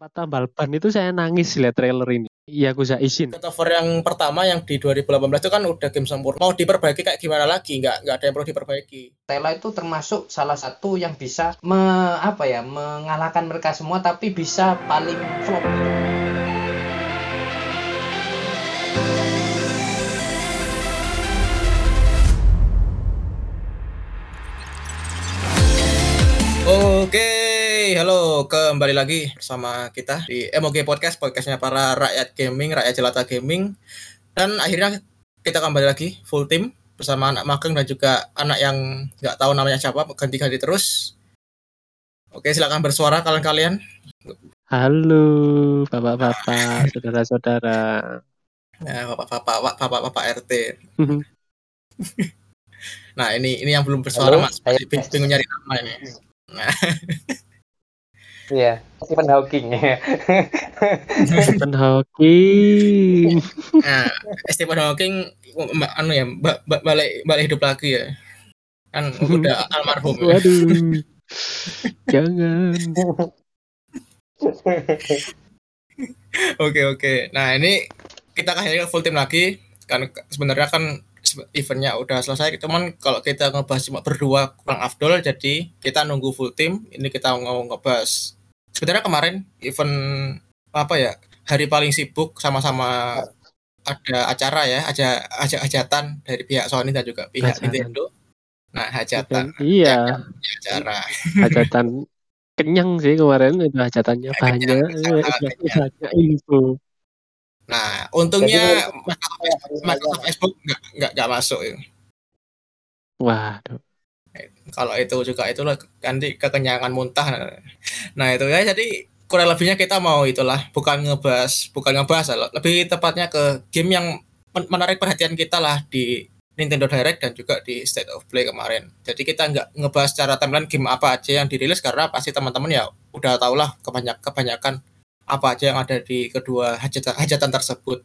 Patah Balban itu saya nangis lihat trailer ini. Iya, aku saya izin. God of War yang pertama yang di 2018 itu kan udah game sempurna. Mau diperbaiki kayak gimana lagi? Nggak, nggak ada yang perlu diperbaiki. Tela itu termasuk salah satu yang bisa me, apa ya mengalahkan mereka semua tapi bisa paling flop. Oke, halo kembali lagi bersama kita di MOG Podcast, podcastnya para rakyat gaming, rakyat jelata gaming. Dan akhirnya kita kembali lagi full team bersama anak magang dan juga anak yang nggak tahu namanya siapa, ganti-ganti terus. Oke, silakan bersuara kalian-kalian. Halo, bapak-bapak, saudara-saudara. Nah, bapak-bapak, bapak-bapak RT. Nah, ini ini yang belum bersuara Halo, Mas. bingung nyari nama ini. Nah, Iya, Stephen Hawking ya. Stephen Hawking. nah Stephen Hawking mbak anu ya, ba- ba- balik balik hidup lagi ya. Kan udah almarhum ya. Waduh. Jangan. Oke oke. Nah ini kita akhirnya full tim lagi. Kan sebenarnya kan eventnya udah selesai. Cuman kalau kita ngebahas cuma berdua kurang afdol. Jadi kita nunggu full tim. Ini kita mau ngebahas. Sebenarnya kemarin event apa ya hari paling sibuk sama-sama ada acara ya, aja aja hajatan dari pihak Sony dan juga pihak Hajatan. Nintendo. Nah hajatan Iya, acara. hajatan kenyang sih kemarin itu hajatannya banyak. Banyak info. Nah untungnya Jadi, Microsoft, Microsoft Facebook nggak nggak masuk ya. Waduh. Kalau itu juga itu nanti kekenyangan muntah. Nah itu ya jadi kurang lebihnya kita mau itulah bukan ngebahas bukan ngebahas lebih tepatnya ke game yang men- menarik perhatian kita lah di Nintendo Direct dan juga di State of Play kemarin. Jadi kita nggak ngebahas secara timeline game apa aja yang dirilis karena pasti teman-teman ya udah tau lah kebanyak kebanyakan apa aja yang ada di kedua hajatan, hajatan tersebut.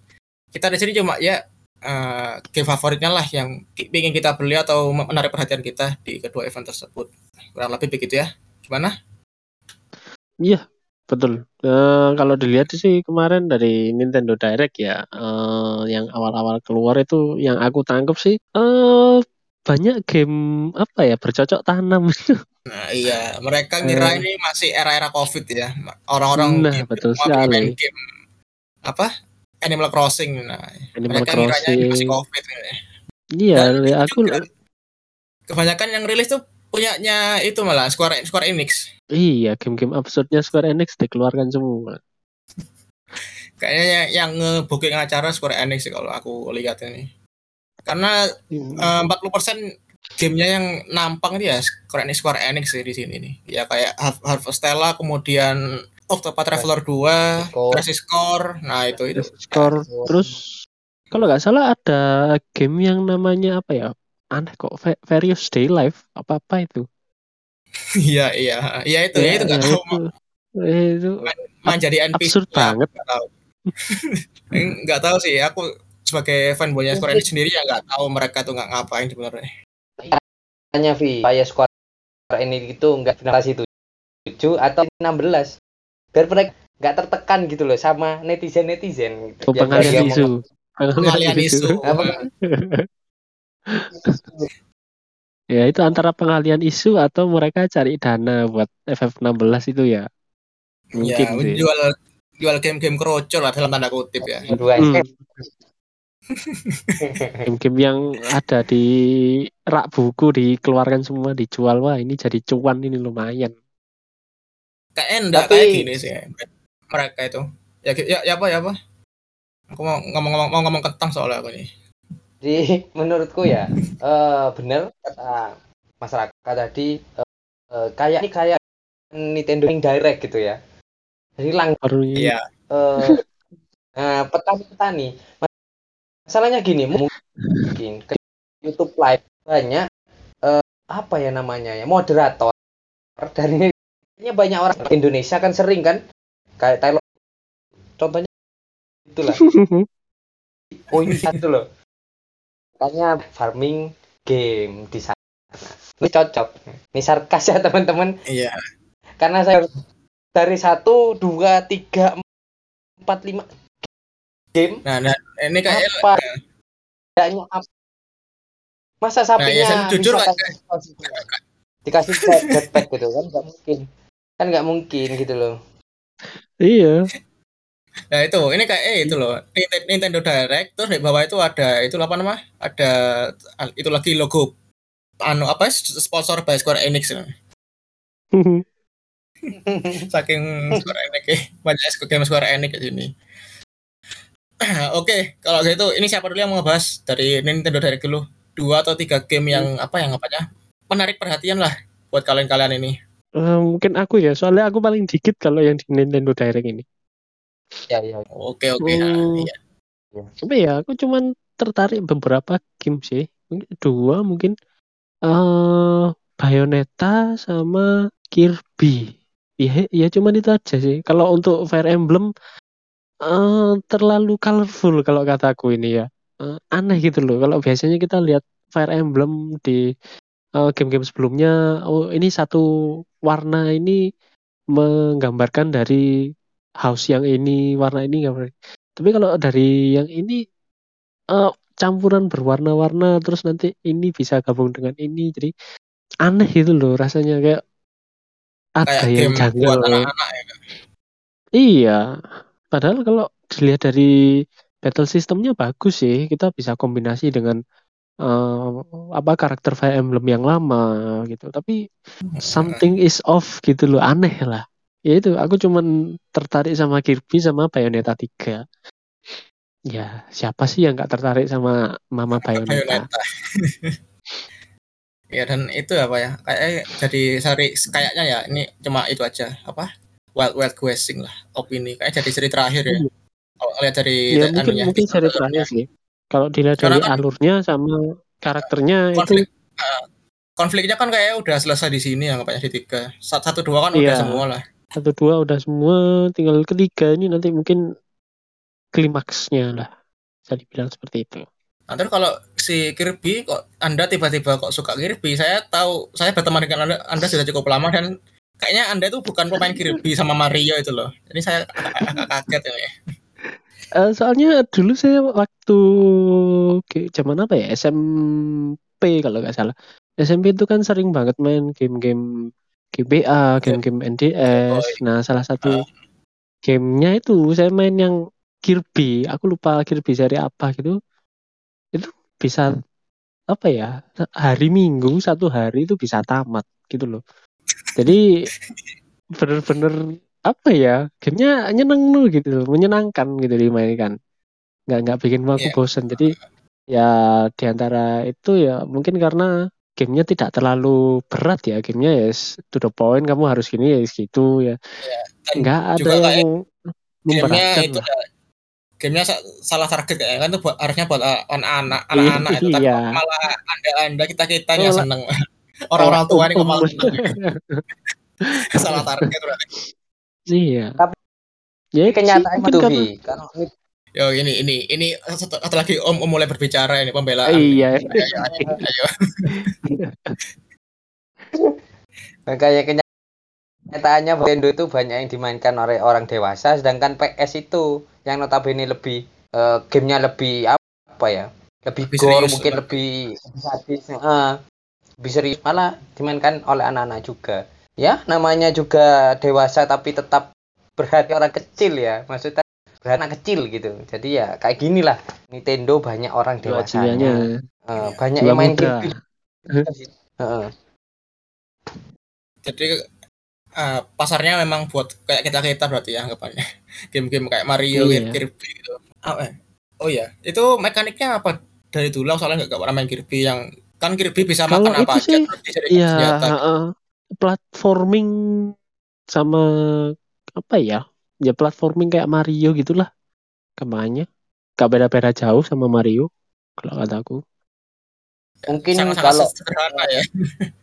Kita di sini cuma ya eh, game favoritnya lah yang ki- ingin kita beli atau menarik perhatian kita di kedua event tersebut. Kurang lebih begitu ya. Gimana? Iya, betul. Eh, kalau dilihat sih kemarin dari Nintendo Direct ya, eh, yang awal-awal keluar itu yang aku tangkap sih eh banyak game apa ya bercocok tanam. Nah iya, mereka ngira ini masih era-era COVID ya. Orang-orang Nah, game- betul main sekali. game apa? Animal Crossing. Nah, Animal mereka ini masih Crossing. COVID. Iya, Dan ya aku kebanyakan yang rilis tuh punyanya itu malah Square Square Enix. iya game-game absurdnya Square Enix dikeluarkan semua. Kayaknya yang nge-booking acara Square Enix sih kalau aku lihat ini. Karena eh, 40% gamenya yang nampang itu ya Square Enix, Square Enix sih di sini nih. Ya kayak Har- Harvestella, kemudian Octopath Traveler 2, Score. Crisis Core. Nah, itu itu. skor terus kalau nggak salah ada game yang namanya apa ya? Aneh kok Va- Various Day Life apa apa itu? Iya, iya. Iya itu, ya, itu nggak ya tahu itu. Eh, itu main jadi NPC. absurd lah, banget. Nggak tahu. Nggak tahu sih, aku sebagai fanboynya Square Enix sendiri ya nggak tahu mereka tuh nggak ngapain sebenarnya. Tanya Vi, supaya squad ini itu enggak generasi 7 atau 16. Biar mereka nggak tertekan gitu loh sama netizen-netizen gitu. Oh, pengalian isu. Pengalian isu. Apa? Ya itu antara pengalian isu atau mereka cari dana buat FF16 itu ya. Mungkin ya, sih. jual jual game-game kroco lah dalam tanda kutip ya. Hmm. Game-game yang ada di rak buku dikeluarkan semua dijual wah ini jadi cuan ini lumayan. Kayak enggak Tapi- kayak gini sih mereka itu. Ya, ya, ya apa ya apa? Aku mau ngomong-ngomong mau ngomong kentang soalnya aku nih. Jadi menurutku ya eh benar kata masyarakat tadi eh, eh, kayak ini kayak Nintendo yang direct gitu ya. Jadi langsung Baru Iya. eh nah, petani-petani. Masalahnya gini, mungkin ke YouTube Live banyak eh, apa ya namanya ya moderator dari banyak orang Indonesia kan sering kan? Kayak Taylor contohnya itulah. Oh ini satu loh. Katanya farming game di sana ini cocok. Ini sarkas ya teman-teman. Iya. karena saya dari satu dua tiga empat lima game. Nah, nah ini kayak apa? Bedanya apa masa sapinya ya, jujur, kasih dikasih jet- jetpack gitu kan? Nggak mungkin kan nggak mungkin gitu loh Iya. Nah itu, ini kayak eh, itu loh Ninte- Nintendo Direct terus di bawah itu ada itu apa nama? Ada itu lagi logo anu apa sponsor by Square Enix. Saking Square Enix eh, banyak game Square Enix di sini. Oke, kalau gitu ini siapa dulu yang mau ngebahas dari Nintendo Direct dulu? Dua atau tiga game yang apa yang apanya? Menarik perhatian lah buat kalian-kalian ini. Eh, mungkin aku ya, soalnya aku paling dikit kalau yang di Nintendo Direct ini. ya ya Oke oke. Hmm. nah, iya. Tapi ya, aku cuman tertarik beberapa game sih. Mungkin Dua mungkin eh Bayonetta sama Kirby. Ya, ya cuman itu aja sih. Kalau untuk Fire Emblem eh terlalu colorful kalau kataku ini ya. Eh, aneh gitu loh. Kalau biasanya kita lihat Fire Emblem di eh, game-game sebelumnya, oh ini satu warna ini menggambarkan dari house yang ini, warna ini gambar. Tapi kalau dari yang ini eh campuran berwarna-warna terus nanti ini bisa gabung dengan ini jadi aneh gitu loh rasanya kayak ada Kayak yang janggal. ya. Iya. Padahal kalau dilihat dari battle sistemnya bagus sih. Kita bisa kombinasi dengan eh, apa karakter Fire Emblem yang lama gitu. Tapi something is off gitu loh, aneh lah. Ya itu, aku cuman tertarik sama Kirby sama Bayonetta 3. Ya, siapa sih yang nggak tertarik sama Mama Bayonetta? Bayonetta. ya dan itu apa ya kayak jadi seri kayaknya ya ini cuma itu aja apa wild wild guessing lah opini kayak jadi seri terakhir ya kalau lihat dari Ya mungkin mungkin seri terakhir sih. Kalau dilihat dari kan- alurnya sama karakternya konflik itu eh, konfliknya kan kayak udah selesai di sini ya ngapain di tiga satu, satu dua kan udah Iya. semua lah satu dua udah semua, tinggal ketiga ini nanti mungkin klimaksnya lah. Bisa dibilang seperti itu. Terus kalau si Kirby kok Anda tiba-tiba kok suka Kirby, saya tahu saya berteman dengan Anda, Anda sudah cukup lama dan kayaknya Anda itu bukan pemain Kirby sama Mario itu loh. Jadi saya agak kaget ini. Eh, soalnya dulu saya waktu ke zaman apa ya SMP kalau nggak salah SMP itu kan sering banget main game-game GBA, game-game NDS. Nah salah satu gamenya itu saya main yang Kirby. Aku lupa Kirby seri apa gitu. Itu bisa apa ya hari Minggu satu hari itu bisa tamat gitu loh. Jadi bener-bener apa ya gamenya nyeneng loh gitu loh, menyenangkan gitu dimainkan nggak nggak bikin aku Iya. bosan jadi ya di antara itu ya mungkin karena gamenya tidak terlalu berat ya gamenya ya to the point kamu harus gini ya gitu ya Dan nggak ada yang gamenya memberatkan itu lah ya, gamenya sa- salah target kayaknya kan itu buat harusnya buat a- anak-anak anak-anak itu tapi Iya. malah anda anda kita kita yang seneng orang-orang tua Um- malah salah target berarti. Iya Tapi ya kenyataan itu karena- kalau ini Yo ini ini ini satu, satu lagi Om, Om mulai berbicara ini pembelaan. iya Ayo, ayo, ayo. Nah, kayak kenyataannya Nintendo itu banyak yang dimainkan oleh orang dewasa sedangkan PS itu yang notabene lebih eh, gamenya lebih apa ya lebih, Lebih gore serius mungkin lah. lebih sadis eh, lebih serius malah dimainkan oleh anak-anak juga ya namanya juga dewasa tapi tetap berhati orang kecil ya maksudnya berhati anak kecil gitu jadi ya kayak gini lah Nintendo banyak orang dewasanya Eh, banyak yang main muda game Heeh. Jadi eh, pasarnya memang buat kayak kita kita berarti ya anggapannya. Game-game kayak Mario, Iya. Kirby gitu. Ah, eh. Oh iya, itu mekaniknya apa dari dulu soalnya nggak pernah main Kirby yang kan Kirby bisa Kalau makan apa aja sih, dijadikan Iya, senjata. heeh. Platforming sama apa ya? Ya platforming kayak Mario gitulah kemanya. Gak beda-beda jauh sama Mario kalau kataku. mungkin Sangat-sangat kalau sederhana ya.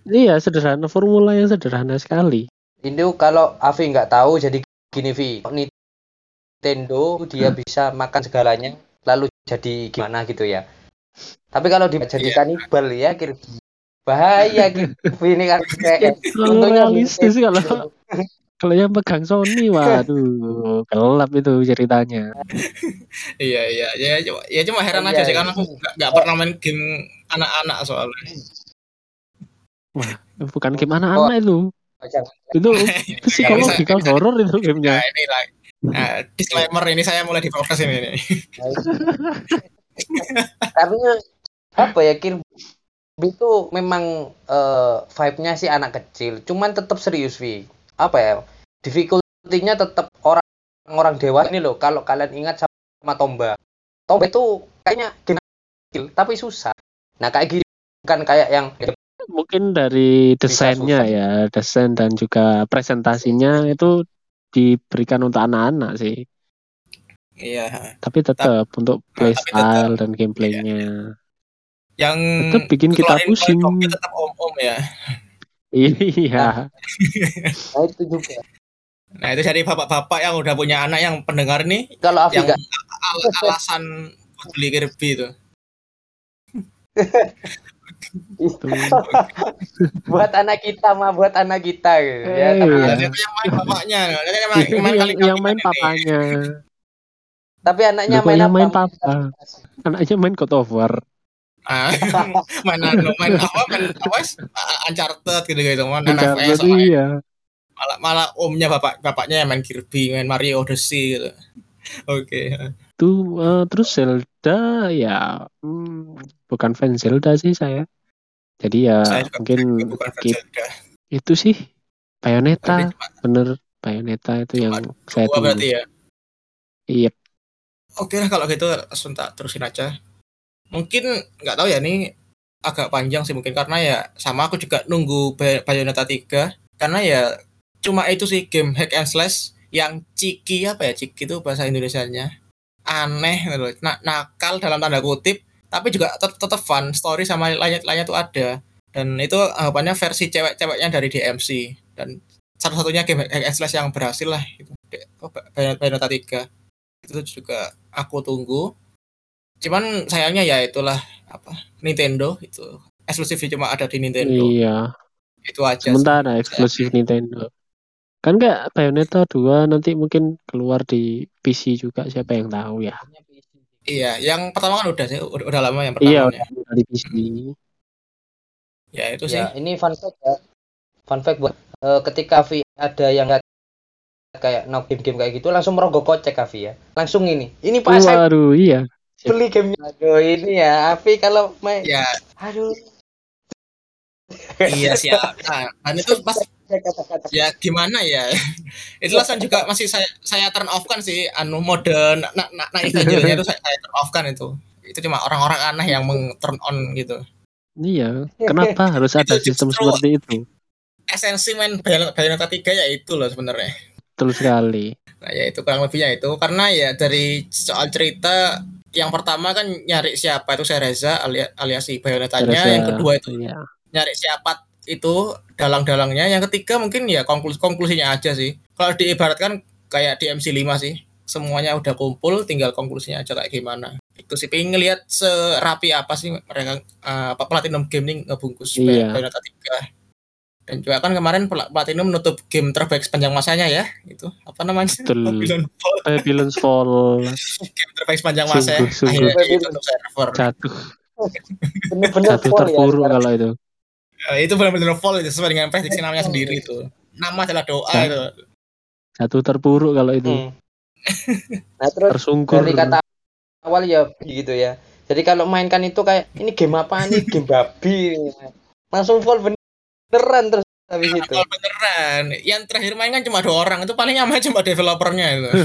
Iya, sederhana formula yang sederhana sekali. Itu kalau Avi nggak tahu jadi gini Vi Nintendo dia bisa makan segalanya lalu jadi gimana gitu ya tapi kalau dia jadi Iya. kanibal ya kira bahaya gitu ini kan kayak Terlalu Contohnya realistis kalau Kalau yang pegang Sony, waduh, gelap itu ceritanya. Iya iya ya cuma ya cuma heran Iya, aja sih iya. karena aku nggak pernah main game anak-anak soalnya. Bukan game anak-anak itu. Oh, jangan. Itu bisa- horror itu Nah gamenya. ini lah nah, disclaimer ini saya mulai diproses ini. karena apa ya Kirby itu memang eh, vibe-nya sih anak kecil. Cuman tetap serius Vi. Apa ya? Difficulty-nya tetap orang orang dewasa ini loh. Kalau kalian ingat sama Tomba. Tomba itu kayaknya kecil tapi susah. Nah kayak gitu kan kayak yang Mungkin dari desainnya ya, desain dan juga presentasinya itu diberikan untuk anak-anak sih. Iya. Tapi tetap untuk playstyle dan gameplaynya. Yang Tetap bikin kita pusing. tetap om-om ya. Iya. nah itu juga Nah itu dari bapak-bapak yang udah punya anak yang pendengar nih kalau Afi yang al- alasan beli Kirby itu. Buat anak kita mah buat anak kita gitu ya Eh, tapi, iya. Yang main bapaknya, dan yang main, yang main yang, kali yang main papanya. tapi anaknya main yang apa main papa? Anaknya main God of War. Ah, main anu, main apa? Main apa? sih? Ah, Uncharted gitu-gitu, main Uncharted, NFS iya. Malah malah omnya bapak bapaknya yang main Kirby, main Mario Odyssey gitu. Oke. Tuh eh, terus Zelda ya hmm, bukan fan Zelda sih saya. Jadi ya Saya mungkin bukan fan. Zelda. itu sih Bayonetta cuma bener Bayonetta itu yang saya tunggu. berarti ya. Iya. Oke lah kalau gitu langsung tak terusin aja. Mungkin nggak tahu ya ini agak panjang sih mungkin karena ya sama aku juga nunggu Bay- Bayonetta 3 karena ya cuma itu sih game hack and slash yang ciki apa ya ciki itu bahasa Indonesianya. Aneh gitu. Loh. Na- nakal dalam tanda kutip tapi juga tet- tetap fun story sama lainnya-lainnya tuh ada. Dan itu anggapannya versi cewek-ceweknya dari DMC dan satu-satunya game hack and slash yang berhasil lah. De- oh, Bay- Bayonetta 3 itu juga aku tunggu cuman sayangnya ya itulah apa Nintendo itu eksklusifnya cuma ada di Nintendo Iya. itu aja sih. Sementara eksklusif Nintendo. Kan kayak Bayonetta 2 nanti mungkin keluar di PC juga siapa yang tahu ya. iya yang pertama kan udah sih udah, udah lama yang Iya, pertamanya udah di PC. ya itu sih ya ini fun fact ya fun fact buat eh, ketika Afi ada yang nggak kayak no game-game kayak gitu langsung merogoh kocek Afi ya langsung ini ini pak saya Waduh, iya. Beli gamenya. Aduh ini ya Afi kalau main. Ya aduh. Iya siap. Nah, dan itu pas kata-kata ya gimana ya? Itu langsung juga masih saya saya turn off kan sih anu mode na, na, na, naik saja itu saya, saya turn off kan itu. Itu cuma orang-orang aneh yang meng turn on gitu. Iya, kenapa harus ada Itu sistem seperti itu? esensi main Bayon- Bayonetta 3 ya itu loh sebenarnya. Betul sekali. Nah, ya itu kurang lebihnya itu. Karena ya dari soal cerita yang pertama kan nyari siapa itu Sereza alias, alias si Bayonettanya, Terasa- yang kedua itu Iya. nyari siapa itu dalang-dalangnya, yang ketiga mungkin ya konklus konklusinya aja sih. Kalau diibaratkan kayak di MC5 sih, semuanya udah kumpul, tinggal konklusinya aja kayak gimana. Itu sih pengen ngelihat serapi apa sih mereka eh, apa Platinum Gaming ngebungkus Iya. Bayonetta 3. Dan juga kan kemarin Pla- Platinum menutup game terbaik sepanjang masanya ya, itu apa namanya? Betul. Babylon Fall Babylon's Fall game terbaik sepanjang masa ya. Sungguh, sungguh. akhirnya ditutup server jatuh bener-bener jatuh ya terpuruk sekarang. kalau itu. Eh, itu benar-benar fall itu sesuai dengan prediksi namanya sendiri itu nama adalah doa Ya. itu Jatuh terpuruk kalau itu. Hmm. nah terus Tersungkur. dari kata awal ya gitu ya jadi kalau mainkan itu kayak ini game apa nih game babi langsung full beneran terus habis itu beneran yang terakhir main kan cuma dua orang itu paling nyaman cuma developernya itu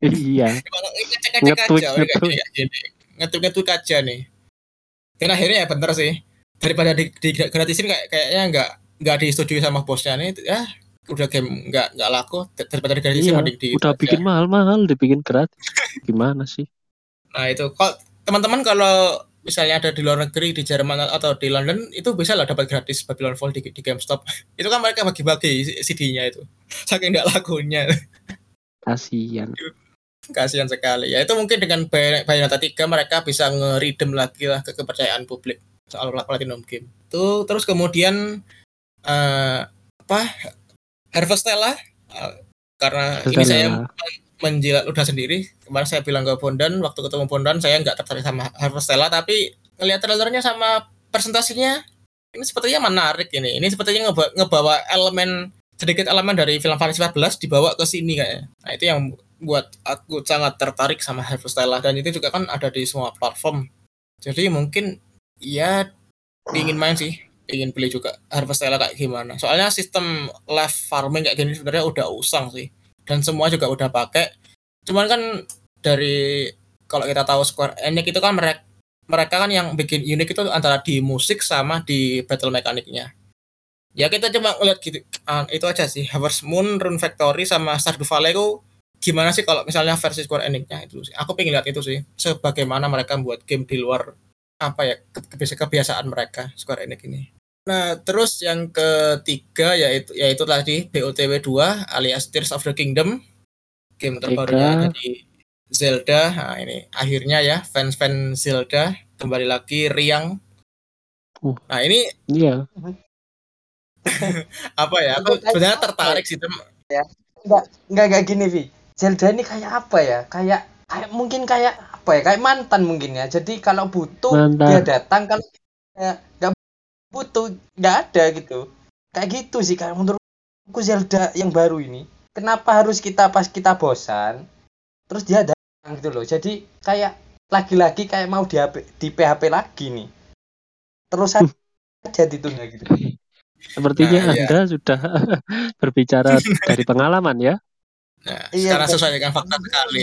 Iya. Ngecek-ngecek Nge-tweak, aja nih dan akhirnya ya bener sih daripada di, di gratisin kayak kayaknya nggak nggak disetujui sama bosnya nih ya udah game nggak nggak laku daripada di gratisin Iya, mending di Udah aja. bikin mahal-mahal, dibikin gratis. Gimana sih? Nah itu kalau teman-teman kalau misalnya ada di luar negeri di Jerman atau di London itu bisa lah dapat gratis Babylon Fall di, di GameStop. itu kan mereka bagi-bagi CD-nya itu. Saking nggak lakunya. Kasihan. Kasihan sekali. Ya itu mungkin dengan Bay- Bayonetta 3 mereka bisa nge-redeem lagi lah ke kepercayaan publik soal Platinum Game. Itu terus kemudian eh apa Harvestella Uh, karena Harvest ini saya. Menjilat udah sendiri. Kemarin saya bilang ke Bondan, waktu ketemu Bondan saya nggak tertarik sama Harvestella, tapi ngelihat trailernya sama presentasinya ini sepertinya menarik ini. Ini sepertinya ngeba- ngebawa elemen sedikit elemen dari film Fantasy 14 dibawa ke sini kayaknya. Nah itu yang buat aku sangat tertarik sama Harvestella dan itu juga kan ada di semua platform. Jadi mungkin ya ingin main sih, ingin beli juga Harvestella kayak gimana. Soalnya sistem live farming kayak gini sebenarnya udah usang sih dan semua juga udah pakai. Cuman kan dari kalau kita tahu Square Enix itu kan mereka mereka kan yang bikin unik itu antara di musik sama di battle mekaniknya. Ya kita coba ngeliat gitu, ah, itu aja sih. Harvest Moon, Rune Factory sama Stardew Valley itu gimana sih kalau misalnya versi Square Enix-nya itu sih. Aku pengen lihat itu sih. Sebagaimana mereka buat game di luar apa ya ke- kebiasa- kebiasaan mereka Square Enix ini. Nah, terus yang ketiga yaitu yaitu tadi BOTW 2 alias Tears of the Kingdom. Game terbarunya dari Zelda. Nah, ini akhirnya ya fans-fans Zelda kembali lagi riang. Uh. Nah, ini Iya. apa ya? Aku sebenarnya apa tertarik sih, Tem. Enggak, enggak kayak gini, Vi. Zelda ini kayak apa ya? Kayak kayak mungkin kayak apa ya? Kayak mantan mungkin ya. Jadi kalau butuh Mantan. dia datang kalau ya, nggak butuh nggak ada gitu. Kayak gitu sih kayak menurutku Zelda yang baru ini. Kenapa harus kita pas kita bosan terus dia datang gitu loh. Jadi kayak lagi-lagi kayak mau di HP, di PHP lagi nih. Terus aja ditunda gitu. Nah, Sepertinya iya. Anda sudah berbicara dari pengalaman ya. Nah, Iya, sekarang sesuai dengan fakta sekali.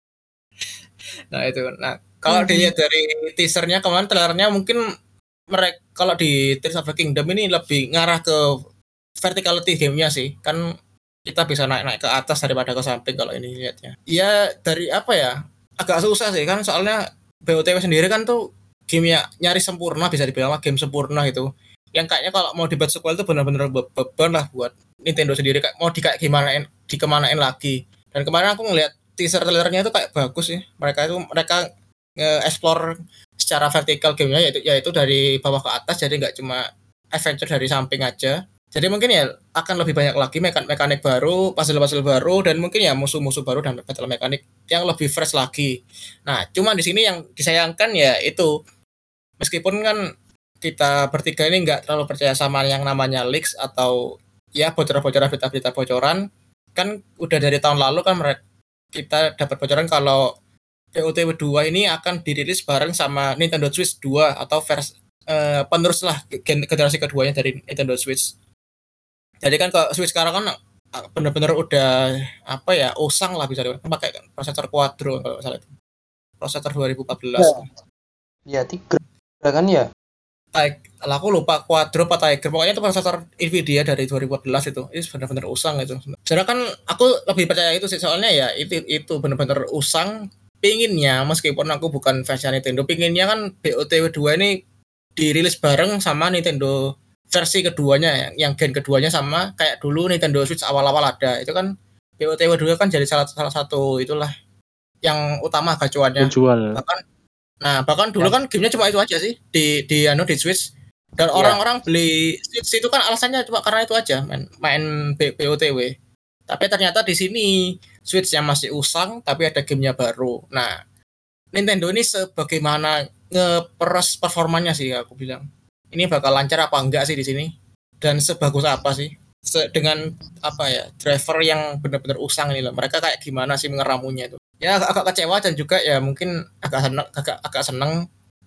nah, itu. Nah, kalau Mhm. dilihat dari teasernya kemarin trailernya mungkin mereka kalau di Tears of the Kingdom ini lebih ngarah ke verticality gamenya sih. Kan kita bisa naik-naik ke atas daripada ke samping kalau ini lihatnya. Ya dari apa ya? Agak susah sih kan soalnya BOTW sendiri kan tuh game ya nyari sempurna bisa dibilang game sempurna gitu. Yang kayaknya kalau mau dibuat sequel itu benar-benar be- beban lah buat Nintendo sendiri kayak mau di kayak gimanain dikemanain lagi. Dan kemarin aku ngeliat teaser trailernya itu kayak bagus sih. Mereka itu mereka nge-explore secara vertikal gamenya yaitu yaitu dari bawah ke atas jadi nggak cuma adventure dari samping aja. Jadi mungkin ya akan lebih banyak lagi mekanik, mekanik baru, puzzle-puzzle baru dan mungkin ya musuh-musuh baru dan battle mekanik yang lebih fresh lagi. Nah, cuma di sini yang disayangkan ya itu meskipun kan kita bertiga ini nggak terlalu percaya sama yang namanya leaks atau ya bocoran-bocoran berita-berita bocoran kan udah dari tahun lalu kan mereka kita dapat bocoran kalau POTW 2 ini akan dirilis bareng sama Nintendo Switch 2 atau versi eh, penerus lah gen- generasi keduanya dari Nintendo Switch. Jadi kan ke Switch sekarang kan ah, bener-bener udah apa ya usang lah bisa dibilang pakai prosesor Quadro kalau salah itu. Prosesor 2014. Ya tiga kan ya. Lah aku lupa Quadro apa Tiger pokoknya itu prosesor Nvidia dari 2014 itu itu benar-benar usang itu sebenarnya kan aku lebih percaya itu sih soalnya ya itu itu benar-benar usang pinginnya meskipun aku bukan fansnya Nintendo pinginnya kan BOTW 2 ini dirilis bareng sama Nintendo versi keduanya yang, gen keduanya sama kayak dulu Nintendo Switch awal-awal ada. Itu kan BOTW 2 kan jadi salah salah satu itulah yang utama gacuannya. Menjual. bahkan nah bahkan dulu kan gamenya cuma itu aja sih di di anu di Switch. Dan Iya. orang-orang beli Switch itu kan alasannya cuma karena itu aja main main BOTW tapi ternyata di sini Switch yang masih usang tapi ada gamenya baru. Nah Nintendo ini sebagaimana ngeperes performanya sih aku bilang. Ini bakal lancar apa enggak sih di sini? Dan sebagus apa sih? Se- dengan apa ya driver yang benar-benar usang ini loh. Mereka kayak gimana sih ngeramunya itu? Ya agak, agak kecewa dan juga ya mungkin agak seneng agak agak seneng.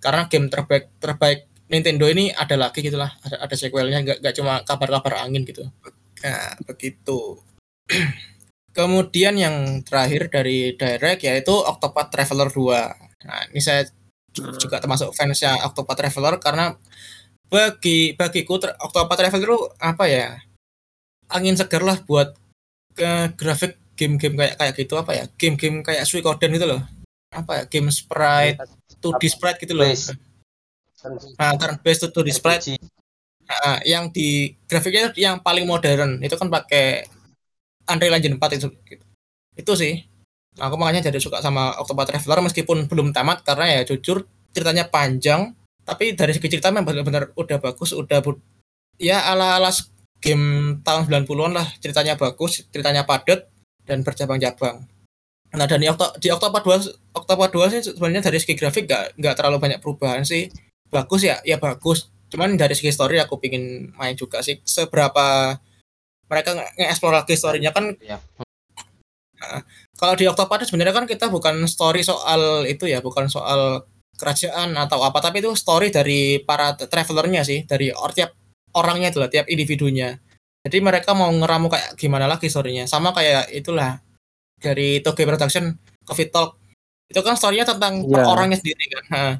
Karena game terbaik terbaik Nintendo ini ada lagi gitulah ada, ada sequelnya nggak nggak cuma kabar-kabar angin gitu. Nah begitu kemudian yang terakhir dari Direct yaitu Octopath Traveler 2 nah ini saya ju- juga termasuk fansnya Octopath Traveler karena bagi bagiku Octopath Traveler itu apa ya? Angin segar lah buat ke grafik game-game kayak kayak gitu apa ya? Game-game kayak Suikoden gitu loh. Apa ya? Game sprite 2D sprite gitu loh. Nah turn based 2D sprite. Nah, yang di grafiknya yang paling modern itu kan pakai Unreal Engine 4 itu. Gitu. itu sih. Aku makanya jadi suka sama Octopath Traveler meskipun belum tamat karena ya jujur ceritanya panjang tapi dari segi cerita memang benar-benar udah bagus udah bu- ya ala ala game tahun 90-an lah ceritanya bagus ceritanya padat dan bercabang-cabang nah dan di, Okto, di Octopath 2 Octopath 2 sih sebenarnya dari segi grafik gak, nggak terlalu banyak perubahan sih. Bagus ya ya bagus. Cuman dari segi story aku pingin main juga sih. Seberapa mereka nge-explore lagi story-nya kan. Ya. kalau di Octopath sebenarnya kan kita bukan story soal itu ya bukan soal kerajaan atau apa tapi itu story dari para travelernya sih dari or, tiap orangnya itu lah tiap individunya. Jadi mereka mau ngeramu kayak gimana lagi storynya. Sama kayak itulah dari Toge Production Coffee Talk. Itu kan storynya tentang per Iya. orangnya sendiri kan nah,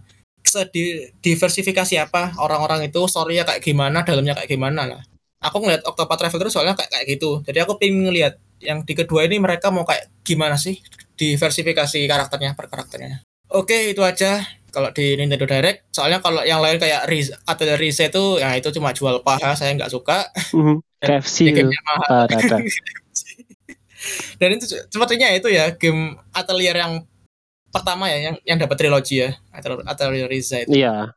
di, diversifikasi apa orang-orang itu storynya kayak gimana dalamnya kayak gimana lah aku ngeliat Octopath Traveler soalnya kayak kayak gitu. Jadi aku pengen ngeliat yang di kedua ini mereka mau kayak gimana sih diversifikasi karakternya per karakternya oke itu aja kalau di Nintendo Direct. Soalnya kalau yang lain kayak Riz atau Rize itu ya itu cuma jual paha saya nggak suka. Mhm. KFC mahal. Ah, dan itu sepertinya itu ya game Atelier yang pertama ya yang yang dapat trilogi ya Atelier, Atelier Riza itu. Iya.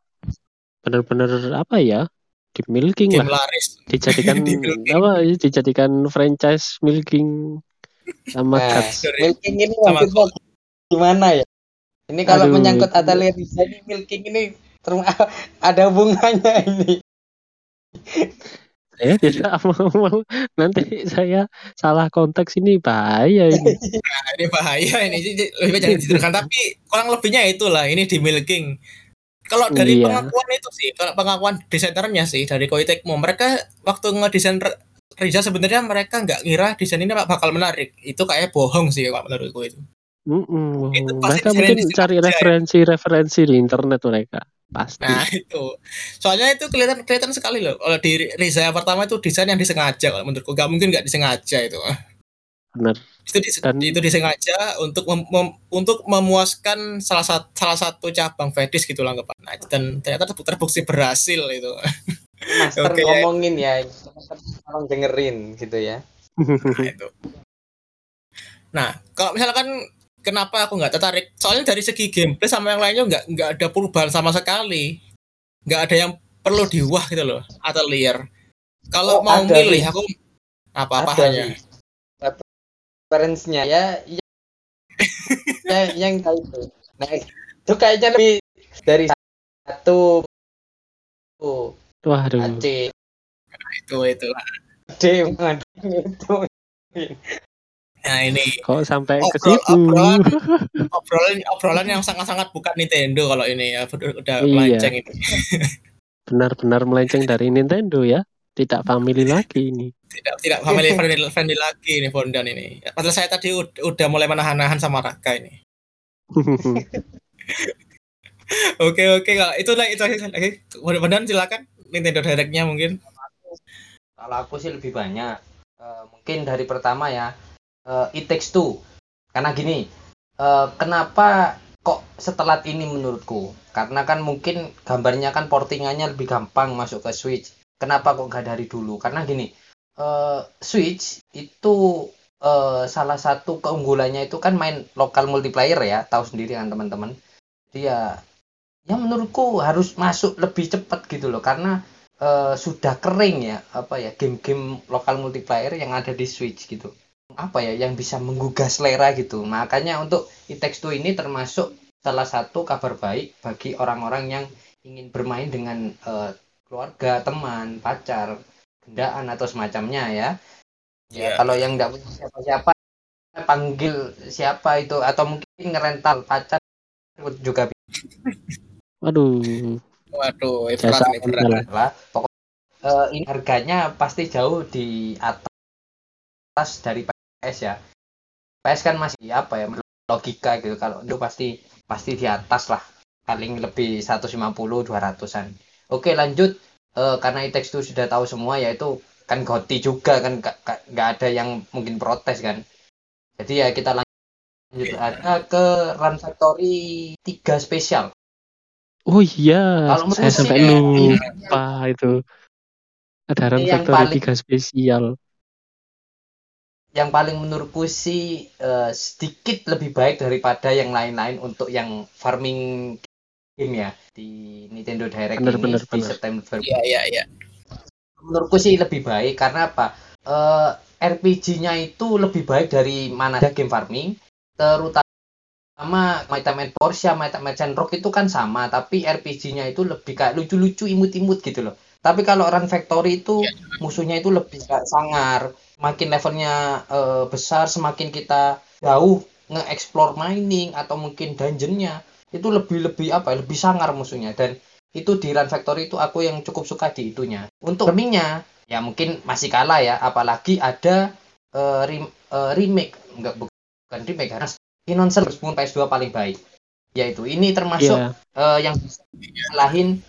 Bener-bener apa ya? Di milking game lah. laris Dijadikan Di milking. apa? Dijadikan franchise milking sama Nah, Guts. milking ini Sama gimana ya? Ini kalau Aduh, menyangkut desain ini milking ini ada hubungannya ini. Saya tidak mau nanti saya salah konteks ini bahaya ini. Nah, ini bahaya ini Jadi, lebih baik jangan tapi kurang lebihnya itulah ini di milking kalau dari Iya. pengakuan itu sih kalau pengakuan desainernya sih dari Koei Tecmo mereka waktu ngedesain Riza sebenarnya mereka nggak ngira desain ini bakal menarik itu kayak bohong sih kalau menurutku itu Mm-mm. Itu pasti Mereka mungkin cari aja ya. referensi-referensi di internet mereka. Pasti. Nah itu, soalnya itu kelihatan kelihatan sekali loh. Kalau di Riza yang pertama itu desain yang disengaja kalau menurutku, nggak mungkin nggak disengaja itu. Bener. Itu dis- Dan- itu disengaja untuk mem- mem- untuk memuaskan salah satu salah satu cabang fetish gitu lah. Nah, dan ternyata ter- terbukti berhasil itu. Master Oke, ya. ngomongin ya, tolong dengerin gitu ya. Nah, itu. Nah, kalau misalkan kenapa aku nggak tertarik? Soalnya dari segi gameplay sama yang lainnya nggak nggak ada perubahan sama sekali. Nggak ada yang perlu diwah gitu loh. Atelier. Oh, Kalau mau ada milih aku apa Ada apanya? Referensinya ya, ya, ya yang kayak itu. Nah, itu kayaknya lebih dari satu Waduh. AC Itu itulah. D itu. Nah, ini Kok sampai ke situ? obrolan. obrolan obrolan yang sangat-sangat bukan Nintendo kalau ini ya udah, udah Iya. melenceng ini. Benar-benar melenceng dari Nintendo ya. Tidak family lagi ini. Tidak tidak family friendly, friendly lagi ini Bondan ini. Padahal saya tadi ud- udah mulai menahan-nahan sama Raka ini. Oke oke kalau itu lah itu lagi. Bondan silakan Nintendo Direct-nya mungkin. Kalau aku sih lebih banyak. Eh, mungkin dari pertama ya, eh, It Takes Two. Karena gini, eh, kenapa kok setelah ini menurutku? Karena kan mungkin gambarnya kan portingannya lebih gampang masuk ke Switch. Kenapa kok nggak dari dulu? Karena gini, eh, Switch itu eh, salah satu keunggulannya itu kan main lokal multiplayer ya, tahu sendiri kan teman-teman. Dia, ya menurutku harus masuk lebih cepat gitu loh, karena eh, sudah kering ya apa ya game-game lokal multiplayer yang ada di Switch gitu apa ya yang bisa menggugah selera gitu makanya untuk Two ini termasuk salah satu kabar baik bagi orang-orang yang ingin bermain dengan eh, keluarga teman pacar gendaan atau semacamnya ya ya Iya. kalau yang nggak punya siapa-siapa panggil siapa itu atau mungkin ngerental pacar juga Waduh. Waduh, ini berat berat. anda lah. pokok eh, ini harganya pasti jauh di atas dari PS ya PS kan masih apa ya logika gitu kalau itu pasti pasti di atas lah paling lebih 150 200an oke lanjut. Eh, karena Itex itu sudah tahu semua yaitu kan Goti juga kan nggak- ada yang mungkin protes kan. Jadi ya kita lanjut ada ke Run Factory 3 spesial. Oh iya, Kalau saya sampai ya, lupa itu. Ada Run Factory paling- 3 spesial. yang paling menurutku sih eh, sedikit lebih baik daripada yang lain-lain untuk yang farming game ya di Nintendo Direct Bener, ini bener, di bener. September Iya iya iya. menurutku sih lebih baik karena apa? Eh, RPG-nya itu lebih baik dari mana ada game farming, terutama Might and Portia, Might and Rock itu kan sama, tapi RPG-nya itu lebih kayak lucu-lucu, imut-imut gitu loh. Tapi kalau Run Factory itu Iya. musuhnya itu lebih kayak sangar, makin levelnya eh, besar, semakin kita jauh nge-explore mining atau mungkin dungeonnya itu lebih lebih apa? ya, Lebih sangar musuhnya dan itu di Run Factory itu aku yang cukup suka di itunya. Untuk farmingnya ya mungkin masih kalah ya apalagi ada eh, rem- eh, remake enggak bukan remake karena Innocent Spoon PS2 paling baik yaitu ini termasuk Iya. eh, yang bisa ngalahin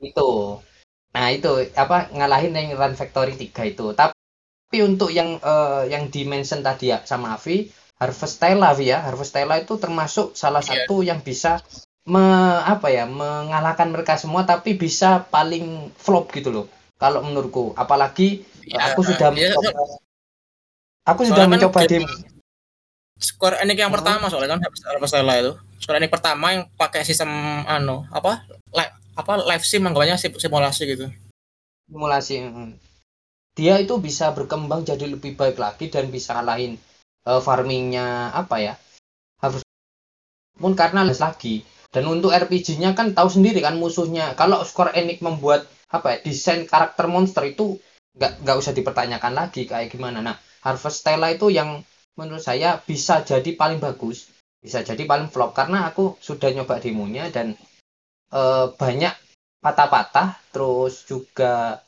itu nah itu apa ngalahin yang Run Factory 3 itu tapi untuk yang eh, yang dimension tadi ya sama Avi Harvestella ya Harvestella itu termasuk salah Iya. satu yang bisa me, apa ya mengalahkan mereka semua tapi bisa paling flop gitu loh kalau menurutku apalagi Ya, aku sudah ya, mencoba aku sudah kan mencoba game- demo Square Enix yang Hmm. pertama soalnya kan Harvestella itu. Square Enix pertama yang pakai sistem anu apa? Li- apa live sim anggapannya sim- simulasi gitu. simulasi mm. dia itu bisa berkembang jadi lebih baik lagi dan bisa ngalahin eh, farmingnya apa ya? Harus pun karena les lagi. Dan untuk RPG-nya kan tahu sendiri kan musuhnya. Kalau Square Enix membuat apa ya desain karakter monster itu nggak nggak usah dipertanyakan lagi kayak gimana. Nah Harvestella itu yang menurut saya bisa jadi paling bagus bisa jadi paling flop. Karena aku sudah nyoba demonya dan eh, banyak patah-patah. Terus juga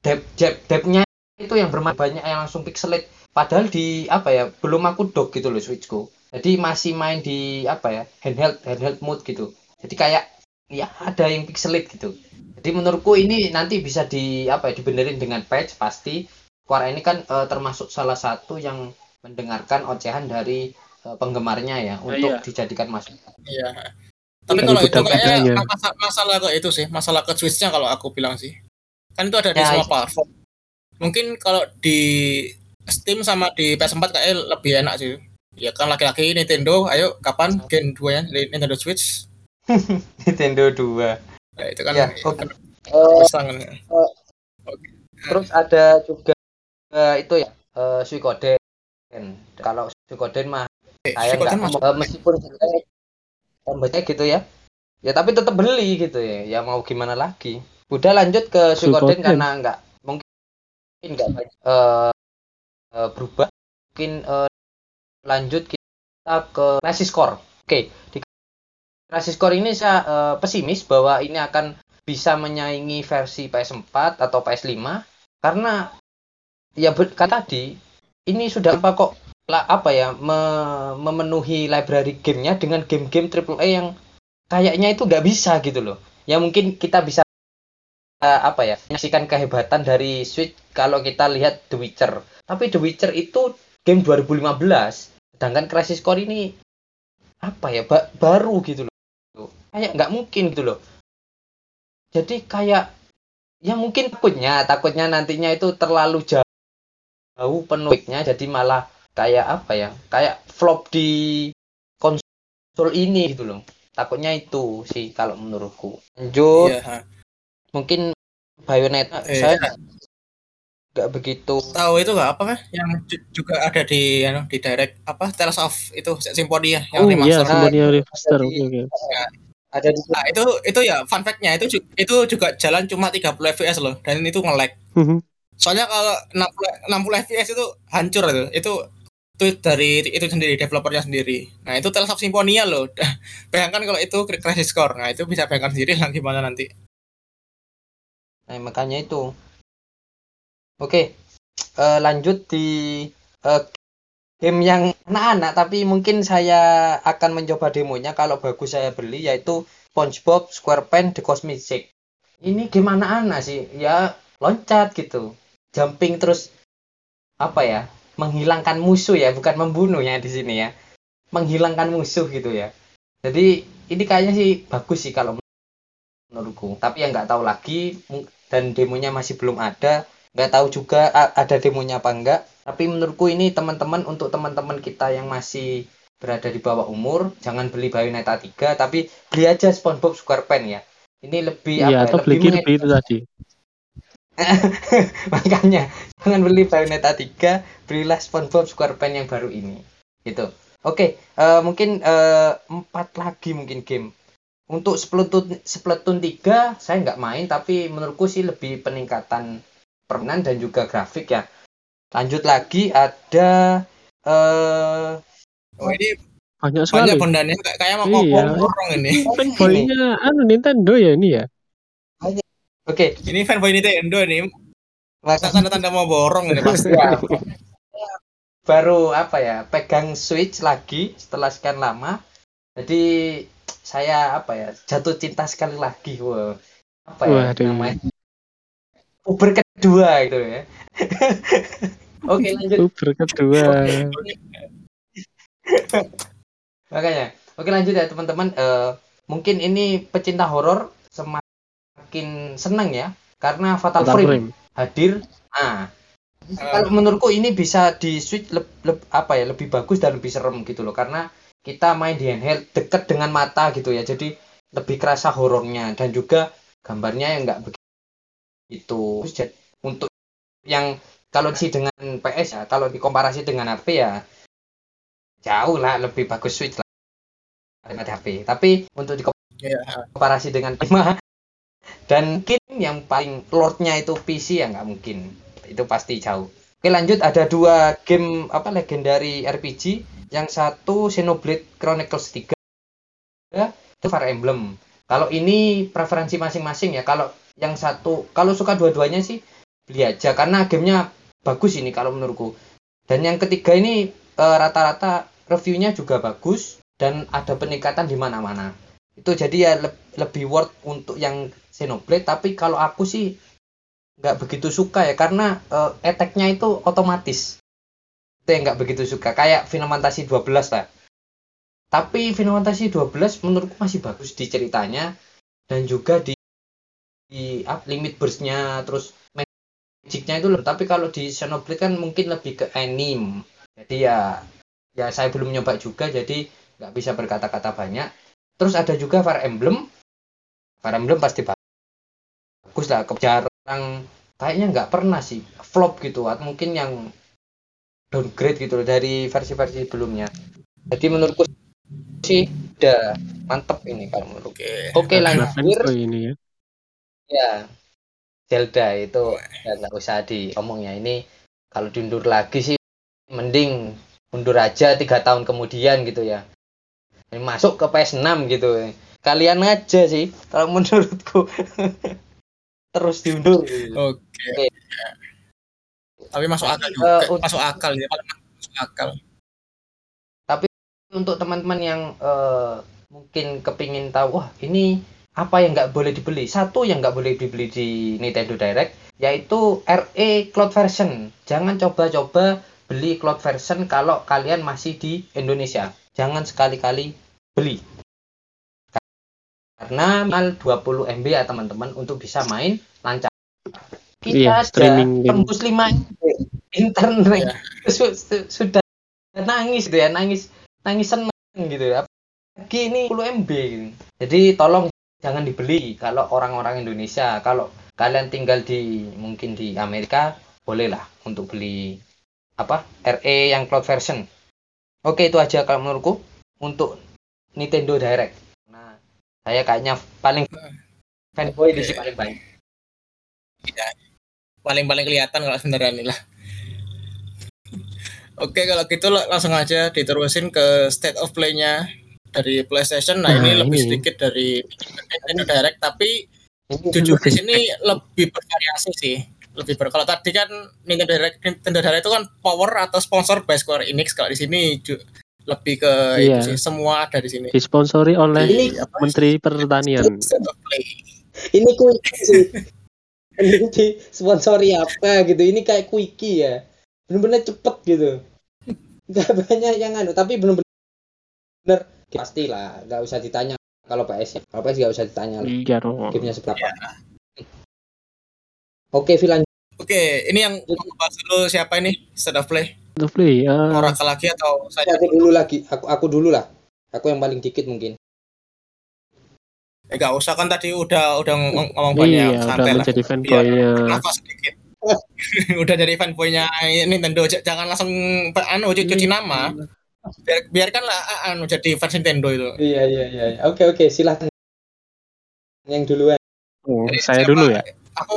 dep dep depthnya itu yang bermain banyak yang langsung pixelate padahal di apa ya belum aku dock gitu loh switchku jadi masih main di apa ya handheld handheld mode gitu jadi kayak ya ada yang pixelate gitu jadi menurutku ini nanti bisa di apa ya dibenerin dengan patch pasti Square ini kan eh, termasuk salah satu yang mendengarkan ocehan dari eh, penggemarnya ya untuk iya. dijadikan masukan Iya. Tapi kalau itu kayaknya masalah, masalah ke itu sih, masalah ke Switch-nya kalau aku bilang sih. Kan itu ada di Ya, semua platform. Mungkin kalau di Steam sama di PS4 kayaknya lebih enak sih. Ya kan laki-laki Nintendo, ayo kapan Gen 2 ya Nintendo Switch? Nintendo 2 Ya, itu kan ya itu oke kan Eh, pasangan. Terus ada juga eh, itu ya eh, Suikoden. Kalau Suikoden mah Eh, saya Suikoden nggak masuk. eh, meskipun jelek tambahnya gitu ya. Ya tapi tetap beli gitu ya. Ya mau gimana lagi. Udah lanjut ke Suikoden Suikoden. karena nggak mungkin nggak banyak eh, eh, berubah. Mungkin eh, lanjut kita ke Crisis Core. Oke, di Crisis Core ini saya eh, pesimis bahwa ini akan bisa menyaingi versi PS4 atau PS5 karena ya kan tadi ini sudah apa kok lah apa ya me- memenuhi library gamenya dengan game-game AAA yang kayaknya itu nggak bisa gitu loh ya mungkin kita bisa apa ya menyaksikan kehebatan dari Switch kalau kita lihat The Witcher. Tapi The Witcher itu game 2015 sedangkan Crisis Core ini apa ya ba- baru gitu loh. Kayak nggak mungkin gitu loh. Jadi kayak ya mungkin takutnya takutnya nantinya itu terlalu jauh jauh penuhnya jadi malah kayak apa ya kayak flop di konsol ini gitu loh. Takutnya itu sih kalau menurutku. Lanjut. Iya. Mungkin Bayonetta Eh, saya nggak begitu Tahu itu nggak apa kah? Yang ju- juga ada di anu, di direct apa Tales of itu Symphonia yang Oh iya, remaster. Symphonia Remaster. Jadi- Oke, oke. ada di Nah, itu itu ya fun fact-nya itu itu juga jalan cuma 30 fps loh dan itu nge-lag. Mhm. Soalnya kalau 60 60 fps itu hancur itu. Itu itu dari itu sendiri developernya sendiri. Nah, itu Tales of Symphonia loh. Bayangkan kalau itu Crisis Core. Nah, itu bisa bayangkan sendiri lah gimana nanti. Nah, makanya itu. Oke, eh, lanjut di eh, game yang anak-anak, tapi mungkin saya akan mencoba demonya kalau bagus saya beli yaitu SpongeBob SquarePants The Cosmic Shake. Ini game anak-anak sih, ya loncat gitu, jumping terus apa ya, menghilangkan musuh ya, bukan membunuh ya di sini ya, menghilangkan musuh gitu ya. Jadi ini kayaknya sih bagus sih kalau menurutku, tapi yang nggak tahu lagi dan demonya masih belum ada nggak tahu juga ada demonya apa enggak tapi menurutku ini teman-teman untuk teman-teman kita yang masih berada di bawah umur jangan beli Bayonetta 3 tapi beli aja SpongeBob SquarePants ya ini lebih Iya, apa ya, atau beli lebih Kirby itu tadi. Makanya jangan beli Bayonetta 3, belilah SpongeBob SquarePants yang baru ini. Gitu. Oke, eh, mungkin eh, empat lagi mungkin game. Untuk Splatoon Splatoon 3 saya nggak main tapi menurutku sih lebih peningkatan permainan dan juga grafik ya. Lanjut lagi ada eh Oh, ini Banyak sekali. banyak bondanya kayak kayak mau Iya. ngomong orang ini. Fanboy-nya anu Nintendo ya ini ya. oke, Ini fanboy Nintendo ini maka tanda-tanda mau borong ini pasti. Ya. baru apa ya pegang Switch lagi setelah sekian lama jadi saya apa ya jatuh cinta sekali lagi wow. apa ya Waduh. namanya Uber kedua gitu ya oke lanjut Uber kedua. makanya oke lanjut ya teman-teman Eh, mungkin ini pecinta horor semakin senang ya karena Fatal, Fatal Frame Frame. hadir ah kalau menurutku ini bisa di switch leb- leb- apa ya lebih bagus dan lebih serem gitu loh karena kita main di handheld dekat dengan mata gitu ya. Jadi lebih kerasa horornya. Dan juga gambarnya yang nggak begitu. Untuk yang kalau sih dengan PS ya kalau dikomparasi dengan HP ya jauh lah lebih bagus switch lah daripada HP tapi untuk Iya. dikomparasi dengan prima dan mungkin yang paling lordnya itu PC ya nggak mungkin. Itu pasti jauh oke lanjut. Ada dua game apa legendary RPG yang satu Xenoblade Chronicles 3 itu Fire Emblem. Kalau ini preferensi masing-masing ya. Kalau yang satu kalau suka dua-duanya sih beli aja. Karena gamenya bagus ini kalau menurutku. Dan yang ketiga ini eh, rata-rata reviewnya juga bagus dan ada peningkatan di mana-mana. Itu jadi ya le- lebih worth untuk yang Xenoblade. Tapi kalau aku sih nggak begitu suka ya karena eh, attack-nya itu otomatis. Itu yang nggak begitu suka kayak Final Fantasy 12 lah. Tapi Final Fantasy 12 menurutku masih bagus di ceritanya dan juga di, di up limit burst-nya terus magicnya itu loh. Tapi kalau di Xenoblade kan mungkin lebih ke anime jadi ya ya saya belum nyoba juga jadi nggak bisa berkata-kata banyak. Terus ada juga Fire Emblem. Fire Emblem pasti bagus lah jarang kayaknya nggak pernah sih flop gitu atau mungkin yang downgrade gitu loh dari versi-versi sebelumnya. Jadi menurutku sih udah mantep ini kalau menurutku. Oke. oke Karena lanjut. Ini ya. ya Zelda itu ya nggak usah diomong ya. Ini kalau diundur lagi sih mending mundur aja tiga tahun kemudian gitu ya. Ini masuk ke PS6 gitu. Kalian aja sih kalau menurutku terus diundur gitu. Oke. Oke. Tapi masuk akal Eh, juga. untuk- masuk akal ya. paling Masuk akal. untuk teman-teman yang eh, mungkin kepingin tahu wah ini apa yang nggak boleh dibeli satu yang nggak boleh dibeli di Nintendo Direct yaitu RE Cloud version jangan coba-coba beli cloud version kalau kalian masih di Indonesia jangan sekali-kali beli karena mal 20 MB ya teman-teman untuk bisa main lancar. Kita Iya, aja tembus 5 MB internet su- su- sudah nangis gitu ya nangis nangis seneng gitu ya. Apalagi ini 10 MB gitu. jadi tolong jangan dibeli kalau orang-orang Indonesia. Kalau kalian tinggal di mungkin di Amerika bolehlah untuk beli apa RE yang cloud version. Oke itu aja kalau menurutku untuk Nintendo Direct saya kayaknya paling fanboy di sini paling baik Paling-paling kelihatan kalau sebenarnya inilah. Oke, kalau gitu langsung aja diterusin ke state of play-nya dari PlayStation. Nah, Nah, ini lebih ini. sedikit dari Nintendo Direct, tapi jujur di sini lebih bervariasi sih. Lebih ber kalau tadi kan Nintendo Direct Nintendo Direct itu kan power atau sponsor by Square Enix. Kalau di sini lebih ke Iya. itu sih, semua ada di sini. Disponsori oleh Ini- apa, Menteri Pertanian. ini quickie sih ini di sponsori apa gitu ini kayak quickie ya bener-bener cepet gitu nggak banyak yang anu tapi bener-bener pastilah nggak usah ditanya kalau PS ya kalau PS nggak usah ditanya Iya dong. gamenya seberapa oke Vilan Oke, ini yang mau bahas dulu siapa ini state of play? To play. eh, Oracle lagi atau saya? aku dulu lagi aku aku dulu lah aku yang paling dikit mungkin Eh, nggak usah kan tadi udah udah ngom- ngomong banyak Iya, udah santai lah. menjadi fanboynya. nafas sedikit. udah jadi fanboynya Nintendo jangan langsung anu cuci, cuci nama. Biar, biarkanlah ah, anu jadi fans Nintendo itu. Iya iya iya. Oke oke silahkan yang duluan. Oh, Jadi saya siapa- dulu ya. Aku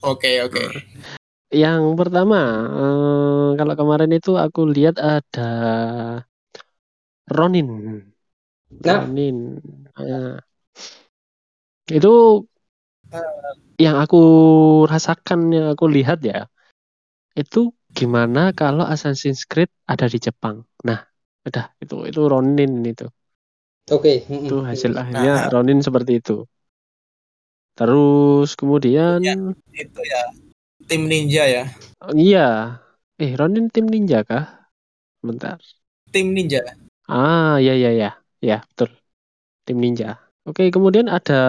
Oke oke. Yang pertama, eh, kalau kemarin itu aku lihat ada Ronin. Nah. Ronin. Eh, itu yang aku rasakan, yang aku lihat ya, itu gimana kalau Assassin's Creed ada di Jepang. Nah, udah itu itu Ronin itu. Oke. mm, Itu hasil mm. akhirnya Nah. Ronin seperti itu. Terus kemudian Ya. Itu ya tim ninja ya. iya, eh Ronin tim ninja kah? Bentar. Tim ninja. Ah, ya ya ya. Ya, betul. Tim ninja. Oke, kemudian ada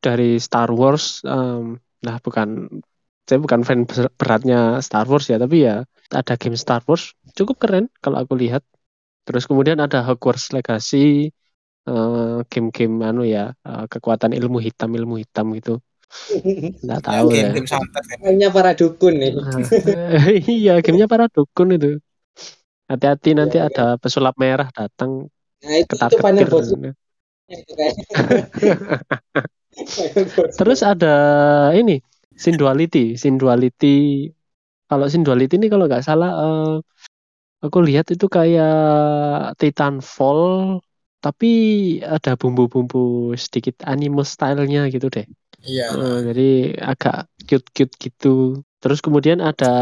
dari Star Wars. em, nah, bukan saya bukan fan ber- beratnya Star Wars ya, tapi ya ada game Star Wars cukup keren kalau aku lihat. Terus kemudian ada Hogwarts Legacy, eh, game-game anu ya, eh, kekuatan ilmu hitam ilmu hitam gitu. Nggak Ya, tahu ya. game-game santet. kan. Hanya para dukun nih. Ah, iya, gamenya para dukun itu. Hati-hati nanti iya. ada pesulap merah datang Nah itu, ketar itu kayak. Terus ada ini Sin Duality, Sin Duality. Kalau Sin Duality ini kalau nggak salah, eh, aku lihat itu kayak Titanfall, tapi ada bumbu-bumbu sedikit anime stylenya gitu deh. Iya. Eh, jadi agak cute-cute gitu. Terus kemudian ada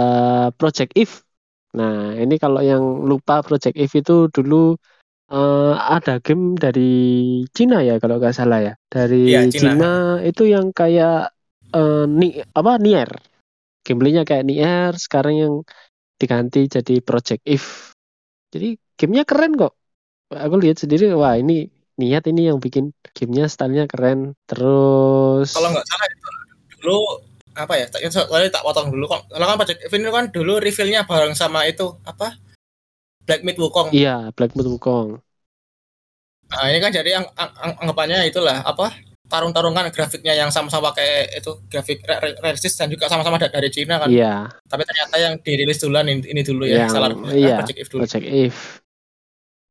Project If. Nah, ini kalau yang lupa Project If itu dulu eh, ada game dari Cina ya kalau nggak salah ya. Dari Iya, Cina. Cina itu yang kayak eh, ni apa Nier. Gameplaynya kayak Nier, sekarang yang diganti jadi Project If. Jadi gamenya keren kok. Aku lihat sendiri, wah ini niat ini yang bikin gamenya stylenya keren. Terus Kalau nggak salah itu dulu apa ya? Tak soalnya tak potong dulu kok. Kalau kan Project itu kan dulu reveal-nya bareng sama itu apa? Black Myth Wukong. Iya, Black Myth Wukong. Nah, ini kan jadi ang- ang- ang- anggapannya itulah apa? Tarung-tarungan grafiknya yang sama-sama pakai itu grafik re- re- realistis dan juga sama-sama da- dari Cina kan. Iya, Tapi ternyata yang dirilis duluan ini, ini dulu ya, Yang- salah iya, Project Eve dulu. Project If.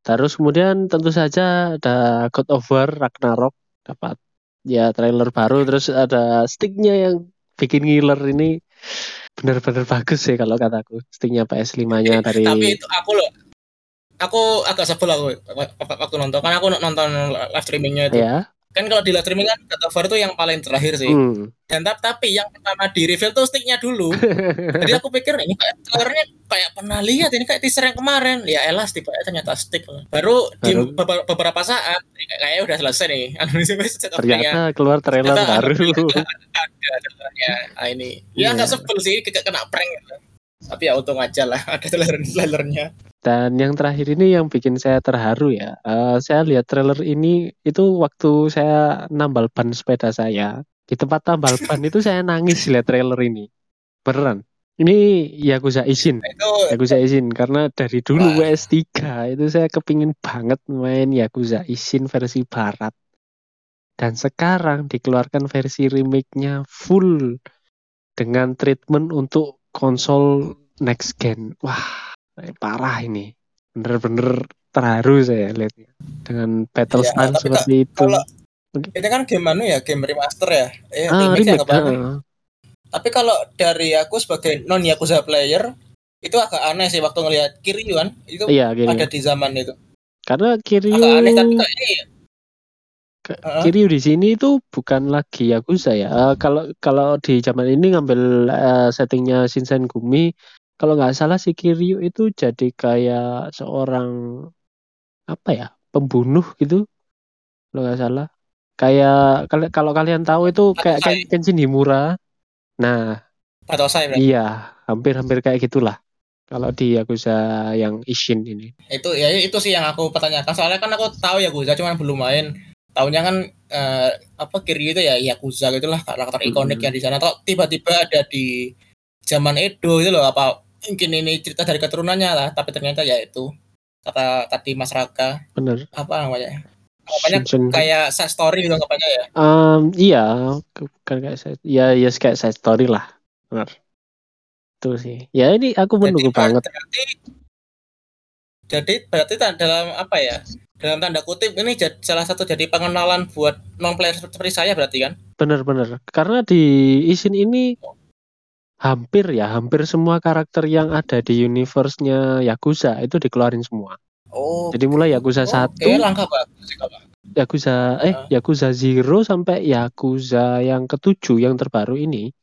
Terus kemudian tentu saja ada God of War Ragnarok dapat ya trailer baru. Terus ada sticknya yang bikin ngiler ini. Benar-benar bagus sih kalau kataku sticknya PS5-nya dari Tapi itu aku loh aku agak sebel aku waktu nonton kan aku nonton live streamingnya itu. Ya. Kan kalau di live streaming kan God of War itu yang paling terakhir sih Hmm. dan tap- tapi yang pertama di reveal tuh sticknya dulu jadi aku pikir ini kayak trailernya kayak pernah lihat ini kayak teaser yang kemarin ya elas tiba ternyata stick baru, di Baru- beber- beberapa saat kayak- kayaknya udah selesai nih. Ternyata keluar trailer Ternyata baru. ada trailernya ah, ini ya Iya. nggak sebel sih kena prank gitu. tapi ya untung aja lah ada trailer trailernya Dan yang terakhir ini yang bikin saya terharu ya. Eh, saya lihat trailer ini itu waktu saya nambal ban sepeda saya. Di tempat tambal ban itu saya nangis lihat trailer ini. Beneran. Ini Yakuza Ishin. itu Yakuza Ishin karena dari dulu Wah. WS3 itu saya kepingin banget main Yakuza Ishin versi barat. Dan sekarang dikeluarkan versi remake-nya full dengan treatment untuk konsol next gen. Wah, parah ini. Bener-bener terharu saya lihatnya. Dengan battle Ya, seperti itu. kalau ini kan game anu ya game remaster ya eh, ah, remake ya remake. ah. tapi kalau dari aku sebagai non yakuza player itu agak aneh sih waktu ngelihat Kiryu kan itu Iya, gini. ada di zaman itu Karena Kiryu agak aneh tapi ya, Ke- Heeh. Kiryu di sini itu bukan lagi Yakuza ya. Eh, kalau kalau di zaman ini ngambil eh, settingnya Shinsen Gumi, kalau nggak salah si Kiryu itu jadi kayak seorang apa ya pembunuh gitu, kalau nggak salah. Kayak kalau kalian tahu itu kayak Ken- Kenshin Himura. Nah, atau saya iya, hampir-hampir kayak gitulah. Kalau di Yakuza yang Ishin ini. itu ya itu sih yang aku pertanyakan soalnya kan aku tahu Yakuza cuman belum main tahunya kan eh, apa Kiryu itu ya Yakuza gitulah karakter ikonik Mm-mm. yang di sana tiba-tiba ada di zaman Edo itu loh apa mungkin ini cerita dari keturunannya lah tapi ternyata ya itu kata tadi Mas Raka Bener. apa namanya Shinshin. kayak side story gitu anggapannya ya. Em, iya, bukan kayak side, ya ya kayak side story lah, benar. Itu sih. Ya ini aku Jadi menunggu ber- banget. berarti jadi berarti dalam apa ya? Dalam tanda kutip ini jad- salah satu jadi pengenalan buat non player seperti saya berarti kan? Bener-bener. Karena di Isin ini hampir ya, hampir semua karakter yang ada di universe-nya Yakuza itu dikeluarin semua. Oh. Jadi mulai Yakuza Oke, 1, langkah bagus sih kalau. Yakuza eh Ah. Yakuza Zero sampai Yakuza yang ketujuh yang terbaru ini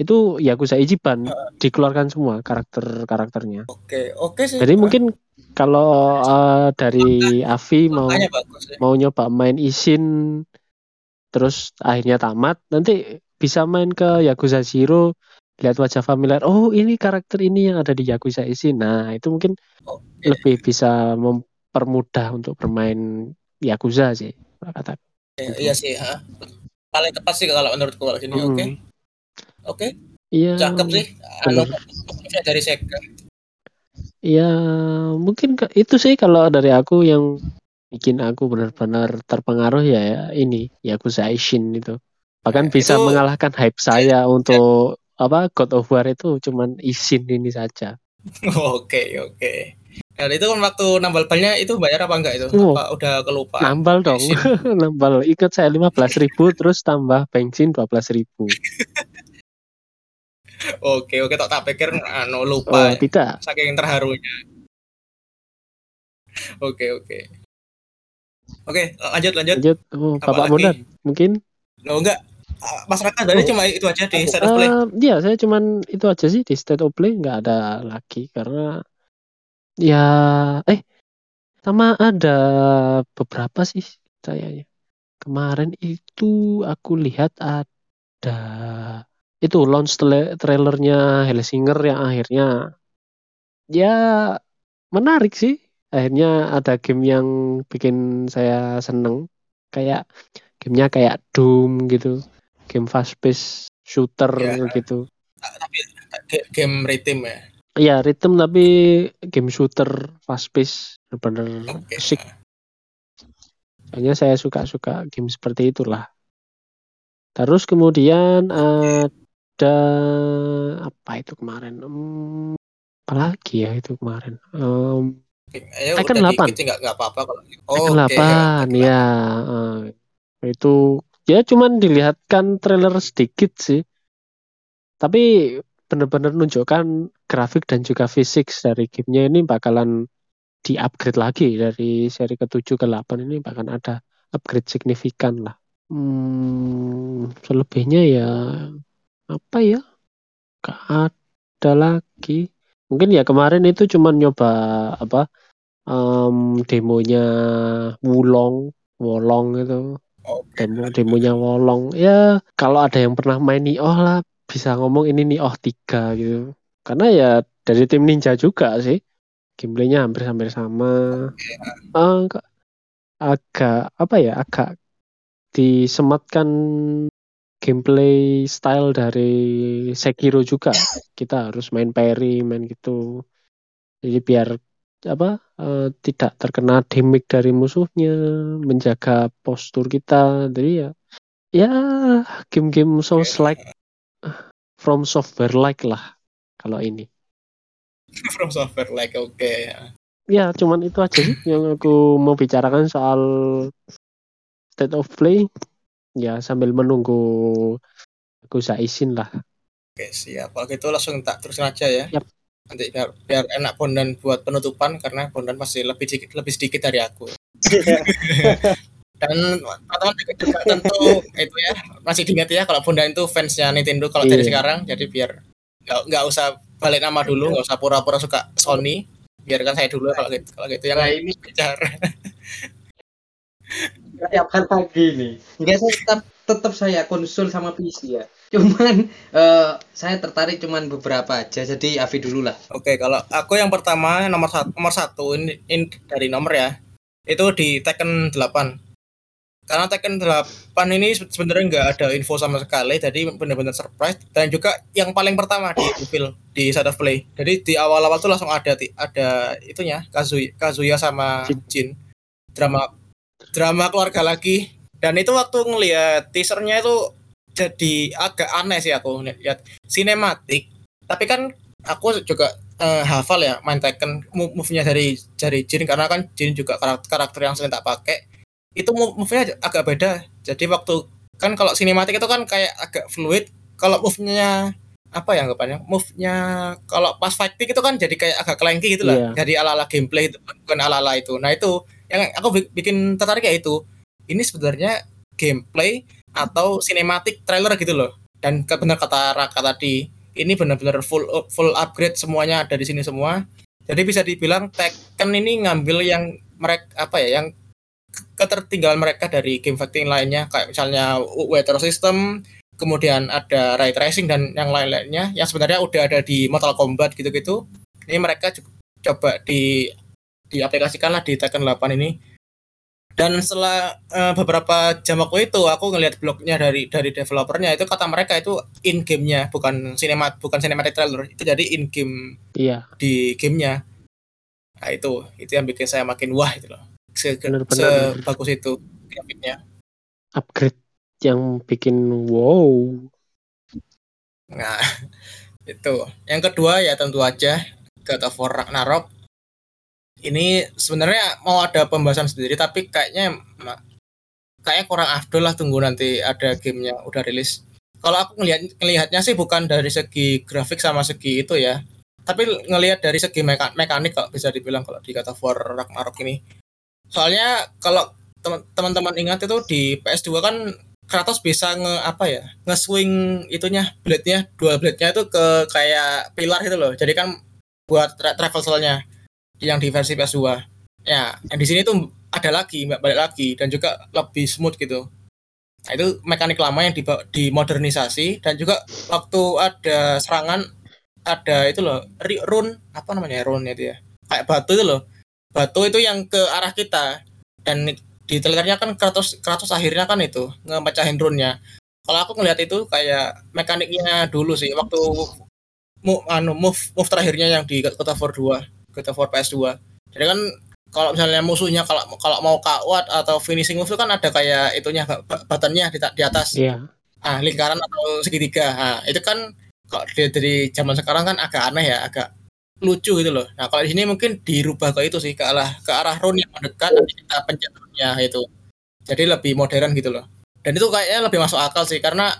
itu Yakuza Ichiban dikeluarkan semua karakter-karakternya. Oke, oke sih. Jadi mungkin kalau eh, dari Avi mau bagus ya. mau nyoba main Ishin terus akhirnya tamat nanti bisa main ke Yakuza Zero lihat wajah familiar oh ini karakter ini yang ada di Yakuza Ishin nah itu mungkin Oke. lebih bisa mempermudah untuk bermain Yakuza sih kata Iya, iya sih, ha. Paling tepat sih kalau menurutku kalau gini. Hmm. Oke. Oke, iya cakep sih. Anu bener. dari Sega. iya mungkin ke- itu sih kalau dari aku yang bikin aku benar-benar terpengaruh ya, ya ini Yakuza Ishin itu bahkan Ya, bisa itu- mengalahkan hype saya untuk apa God of War itu cuman Ishin ini saja Oke, oke. Dan itu kan waktu nambal balnya itu bayar apa enggak itu? Oh. Apa udah kelupaan? nambal dong nambal ikut saya 15.000 ribu terus tambah bensin 12.000 ribu Oke, oke, tak tak pikir anu oh lupa tidak saking terharunya. Oke, oke. Oke, lanjut lanjut. lanjut oh, Apa Bapak? Monar mungkin Lo enggak masyarakat dari Oh. cuma itu aja di state of play. Eh, Iya, saya cuman itu aja sih di State of Play nggak ada lagi karena ya eh sama ada beberapa sih kayaknya. Kemarin itu aku lihat ada itu launch tra- trailernya Hellsinger yang akhirnya ya menarik sih. Akhirnya ada game yang bikin saya seneng kayak gamenya kayak Doom gitu game fast pace shooter Ya. gitu Tapi game rhythm ya. Iya rhythm tapi game shooter fast pace bener-bener Oke. asik Kayaknya saya suka-suka game seperti itulah terus kemudian ada apa itu kemarin Hmm, apa lagi ya itu kemarin Em, Ayo Tekken udah 8. dikit sih nggak nggak apa-apa kalau. Tekken Oke, 8 ya eh, itu ya cuman dilihatkan trailer sedikit sih. Tapi benar-benar menunjukkan grafik dan juga fisik dari gamenya ini bakalan di upgrade lagi. Dari seri ke-7 ke 8 ini bahkan ada upgrade signifikan lah. Hmm, selebihnya ya apa ya? Gak ada lagi. Mungkin ya kemarin itu cuman nyoba apa em, demonya Wulong Wolong itu Demo demonya Wolong. Ya kalau ada yang pernah main Nioh lah bisa ngomong ini Nioh 3 gitu. Karena ya dari tim Ninja juga sih. Gameplaynya hampir-hampir sama. Eh, kok agak apa ya agak disematkan gameplay style dari Sekiro juga. Kita harus main parry main gitu. Jadi biar apa eh, tidak terkena damage dari musuhnya menjaga postur kita jadi ya ya game-game souls like from software like lah kalau ini From software like oke ya. ya cuman itu aja sih yang aku mau bicarakan soal state of play ya sambil menunggu aku Isin lah Oke siap. Kalau gitu langsung tak terusin aja ya. Yap. Nanti biar, biar enak Bondan buat penutupan karena Bondan masih lebih sedikit lebih sedikit dari aku. Dan teman-teman juga, juga tentu itu ya masih diingat ya kalau Bondan itu fansnya Nintendo kalau dari Iya. sekarang. Jadi biar nggak nggak usah balik nama dulu, nggak usah pura-pura suka Sony. Biarkan saya dulu kalau gitu kalau gitu yang Nah, ini bicara. kapan lagi nih enggak saya tetap tetap saya konsul sama PC ya cuman eh, saya tertarik cuman beberapa aja jadi Avi dulu lah Oke, kalau aku yang pertama nomor satu, nomor satu ini, ini dari nomor ya, itu di Tekken 8. Karena Tekken 8 ini se- sebenarnya nggak ada info sama sekali, jadi benar-benar surprise. Dan juga yang paling pertama di reveal di Side of Play. Jadi di awal-awal tuh langsung ada ti- ada itunya Kazuya, Kazuya sama Jin. Jin. Drama drama keluarga lagi dan itu waktu ngelihat teasernya itu jadi agak aneh sih aku lihat sinematik. Tapi kan aku juga uh, hafal ya main Tekken move-nya dari dari Jin karena kan Jin juga karakter, karakter yang sering tak pakai. Itu move-nya agak beda. Jadi waktu kan kalau sinematik itu kan kayak agak fluid. Kalau move-nya apa ya anggapannya? Move-nya kalau pas fighting itu kan jadi kayak agak kelengki gitu lah. Yeah. jadi ala-ala gameplay itu bukan ala-ala itu. Nah itu yang aku bikin tertarik ya itu ini sebenarnya gameplay atau sinematik trailer gitu loh. Dan benar kata Raka tadi ini benar-benar full full upgrade semuanya ada di sini semua. Jadi bisa dibilang Tekken ini ngambil yang mereka apa ya yang ketertinggalan mereka dari game fighting lainnya. Kayak misalnya weather system kemudian ada ray tracing dan yang lain-lainnya yang sebenarnya udah ada di Mortal Kombat gitu-gitu. Ini mereka coba di diaplikasikan lah di Tekken 8 ini dan setelah uh, beberapa jam waktu itu aku ngelihat blognya dari dari developernya itu kata mereka itu in gamenya bukan sinemat bukan cinematic trailer itu jadi in game iya. di gamenya. Nah itu itu yang bikin saya makin wah itu loh. Se bener, bener, sebagus itu grafiknya. Upgrade yang bikin wow. Nah itu. Yang kedua ya tentu aja God of War Ragnarok ini sebenarnya mau ada pembahasan sendiri tapi kayaknya kayaknya kurang afdol lah tunggu nanti ada gamenya udah rilis. Kalau aku ngelihat ngelihatnya sih bukan dari segi grafik sama segi itu ya, tapi ngelihat dari segi meka mekanik kalau bisa dibilang kalau di of War Ragnarok ini. Soalnya kalau teman-teman ingat itu di PS2 kan Kratos bisa nge apa ya nge-swing itunya blade-nya dua blade-nya itu ke kayak pilar gitu loh jadi kan buat tra travel yang di versi PS2 ya yang di sini tuh ada lagi balik lagi dan juga lebih smooth gitu. Nah, itu mekanik lama yang di dimodernisasi dan juga waktu ada serangan ada itu loh run apa namanya run itu ya? Kayak batu itu loh. Batu itu yang ke arah kita dan di trailernya kan Kratos Kratos akhirnya kan itu ngepecahin runnya kalau aku ngelihat itu kayak mekaniknya dulu sih waktu mu, anu move move terakhirnya yang di of War 2 God of War PS2 jadi kan kalau misalnya musuhnya kalau kalau mau kawat atau finishing move itu kan ada kayak itunya buttonnya di, di atas. Yeah. ah lingkaran atau segitiga. Nah itu kan kalau dari, dari zaman sekarang kan agak aneh ya agak lucu gitu loh. Nah kalau di sini mungkin dirubah ke itu sih ke arah ke arah rune yang mendekat nanti kita pencet runnya itu. Jadi lebih modern gitu loh. Dan itu kayaknya lebih masuk akal sih karena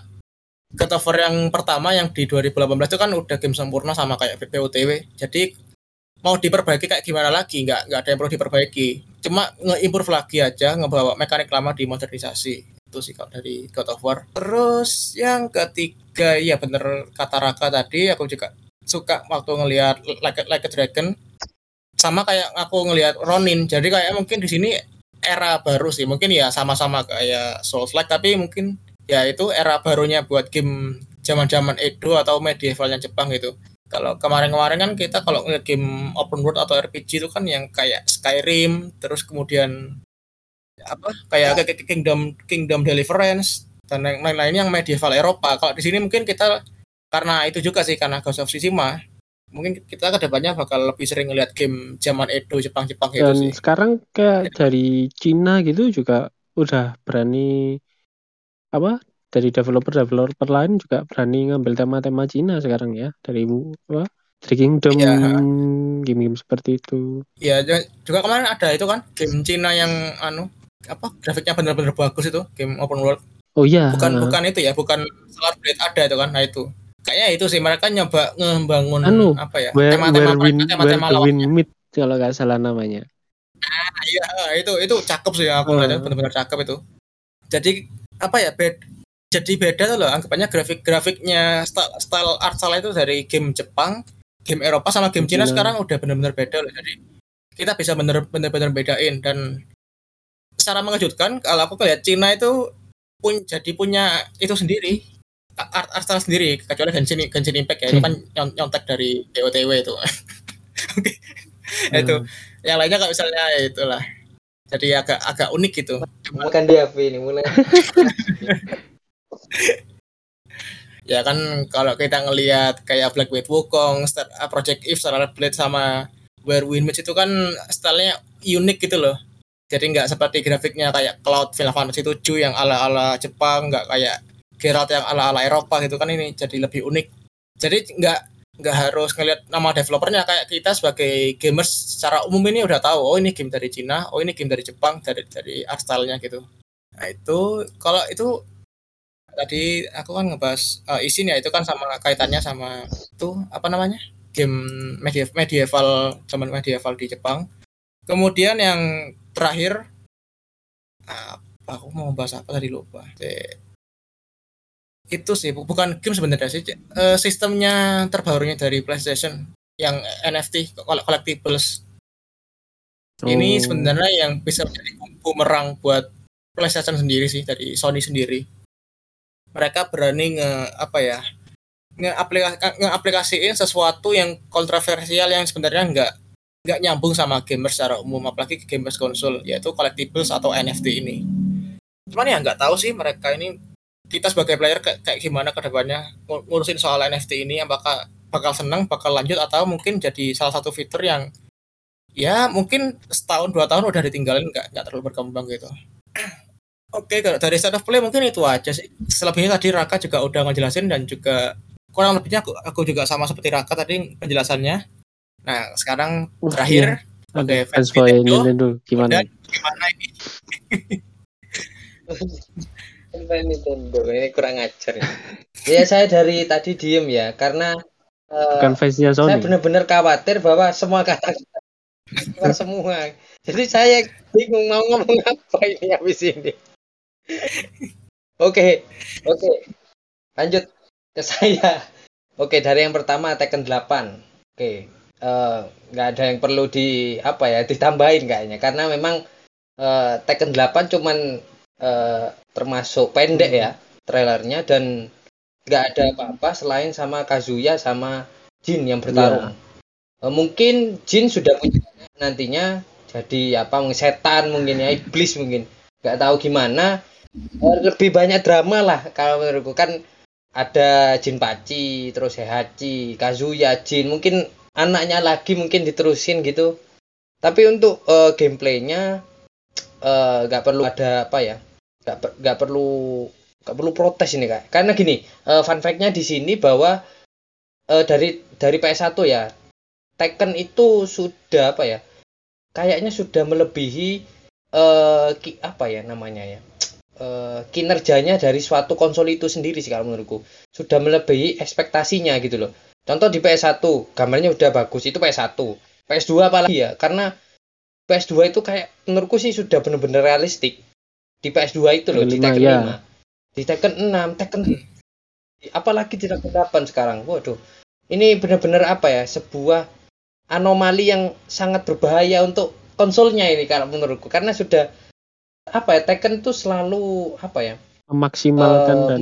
War yang pertama yang di 2018 itu kan udah game sempurna sama kayak POTW jadi mau diperbaiki kayak gimana lagi? Nggak nggak ada yang perlu diperbaiki. Cuma nge-improve lagi aja ngebawa mekanik lama dimodernisasi itu sih kalau dari God of War. Terus yang ketiga ya bener kata Raka tadi aku juga suka waktu ngelihat like, like a Dragon. Sama kayak aku ngelihat Ronin. Jadi kayak mungkin di sini era baru sih. Mungkin ya sama-sama kayak Souls like tapi mungkin ya itu era barunya buat game zaman-zaman Edo atau medievalnya Jepang gitu kalau kemarin-kemarin kan kita kalau ngeliat game open world atau RPG itu kan yang kayak Skyrim, terus kemudian apa kayak ya. Kingdom Kingdom Deliverance dan lain-lain yang medieval Eropa. Kalau di sini mungkin kita karena itu juga sih karena Ghost of Tsushima mungkin kita ke depannya bakal lebih sering ngeliat game zaman Edo Jepang-Jepang gitu dan sih. sekarang kayak dari Cina gitu juga udah berani apa dari developer-developer lain juga berani ngambil tema-tema Cina sekarang ya dari apa dari Kingdom ya. game-game seperti itu. Iya juga kemarin ada itu kan game Cina yang anu apa grafiknya benar-benar bagus itu game open world. Oh iya. Bukan uh. bukan itu ya bukan Solar Blade ada itu kan nah itu. Kayaknya itu sih mereka nyoba ngebangun anu, apa ya tema-tema tema-tema win meet kalau nggak salah namanya. Nah, iya itu itu cakep sih aku uh. benar-benar cakep itu. Jadi apa ya bed jadi beda tuh loh anggapannya grafik-grafiknya style, style art style itu dari game Jepang, game Eropa sama game Cina sekarang udah benar-benar beda loh. Jadi kita bisa benar-benar bedain dan secara mengejutkan kalau aku lihat Cina itu pun jadi punya itu sendiri art art style sendiri kecuali Genshin Genshin Impact ya hmm. itu kan nyontek dari DOTW itu. Oke. hmm. itu yang lainnya kalau misalnya ya itulah jadi agak agak unik gitu. Bukan dia ini mulai. ya kan kalau kita ngelihat kayak Black Widow Wukong, Star, uh, Project If, Starlight Blade sama Where Win Match itu kan stylenya unik gitu loh. jadi nggak seperti grafiknya kayak Cloud Final Fantasy 7 yang ala-ala Jepang nggak kayak Geralt yang ala-ala Eropa gitu kan ini jadi lebih unik. Jadi nggak nggak harus ngelihat nama developernya. Kayak kita sebagai gamers secara umum ini udah tahu oh ini game dari Cina oh ini game dari Jepang dari dari art style-nya gitu. Nah itu kalau itu tadi aku kan ngebahas uh, isinya itu kan sama kaitannya sama itu apa namanya? Game medieval, medieval zaman medieval di Jepang. Kemudian yang terakhir apa aku mau bahas apa tadi lupa. Itu sih bukan game sebenarnya sih uh, sistemnya terbarunya dari PlayStation yang NFT collectibles. Oh. ini sebenarnya yang bisa menjadi bumerang buat PlayStation sendiri sih dari Sony sendiri mereka berani nge apa ya nge-aplikasiin sesuatu yang kontroversial yang sebenarnya nggak nggak nyambung sama gamers secara umum apalagi ke gamers konsol yaitu collectibles atau NFT ini. Cuman ya nggak tahu sih mereka ini kita sebagai player kayak, gimana ke depannya ngurusin soal NFT ini apakah bakal senang bakal lanjut atau mungkin jadi salah satu fitur yang ya mungkin setahun dua tahun udah ditinggalin nggak nggak terlalu berkembang gitu oke kalau dari state of play mungkin itu aja sih selebihnya tadi Raka juga udah ngejelasin dan juga kurang lebihnya aku, aku juga sama seperti Raka tadi penjelasannya Nah, sekarang uh, terakhir iya. sebagai fans Nintendo, Nintendo gimana? gimana ini? Nintendo ini kurang ajar. ya saya dari tadi diem ya karena uh, Bukan fansnya Sony. Saya benar-benar khawatir bahwa semua kata semua. Jadi saya bingung mau ngomong apa ini habis ini. Oke, oke. Lanjut ke saya. Oke, dari yang pertama Tekken 8. Oke, Eh, nggak uh, ada yang perlu di apa ya ditambahin kayaknya karena memang uh, Tekken 8 cuman uh, termasuk pendek ya trailernya dan nggak ada apa-apa selain sama Kazuya sama Jin yang bertarung. Yeah. Uh, mungkin Jin sudah punya nantinya jadi apa setan mungkin ya iblis mungkin nggak tahu gimana lebih banyak drama lah kalau menurutku. Kan ada Jin Paci terus Heihachi Kazuya Jin. Mungkin anaknya lagi mungkin diterusin gitu. Tapi untuk uh, gameplaynya eh, nggak uh, perlu ada apa ya nggak nggak perlu nggak perlu protes ini kak. Karena gini uh, fun factnya di sini bahwa uh, dari dari PS1 ya Tekken itu sudah apa ya kayaknya sudah melebihi uh, ki, apa ya namanya ya uh, kinerjanya dari suatu konsol itu sendiri sih kalau menurutku sudah melebihi ekspektasinya gitu loh Contoh di PS1, gambarnya udah bagus, itu PS1. PS2 apalagi ya, karena PS2 itu kayak menurutku sih sudah benar-benar realistik. Di PS2 itu loh, di Tekken ya. 5. Di Tekken 6, Tekken apalagi di Tekken 8 sekarang. Waduh. Ini benar-benar apa ya? Sebuah anomali yang sangat berbahaya untuk konsolnya ini kalau menurutku karena sudah apa ya Tekken tuh selalu apa ya memaksimalkan uh, dan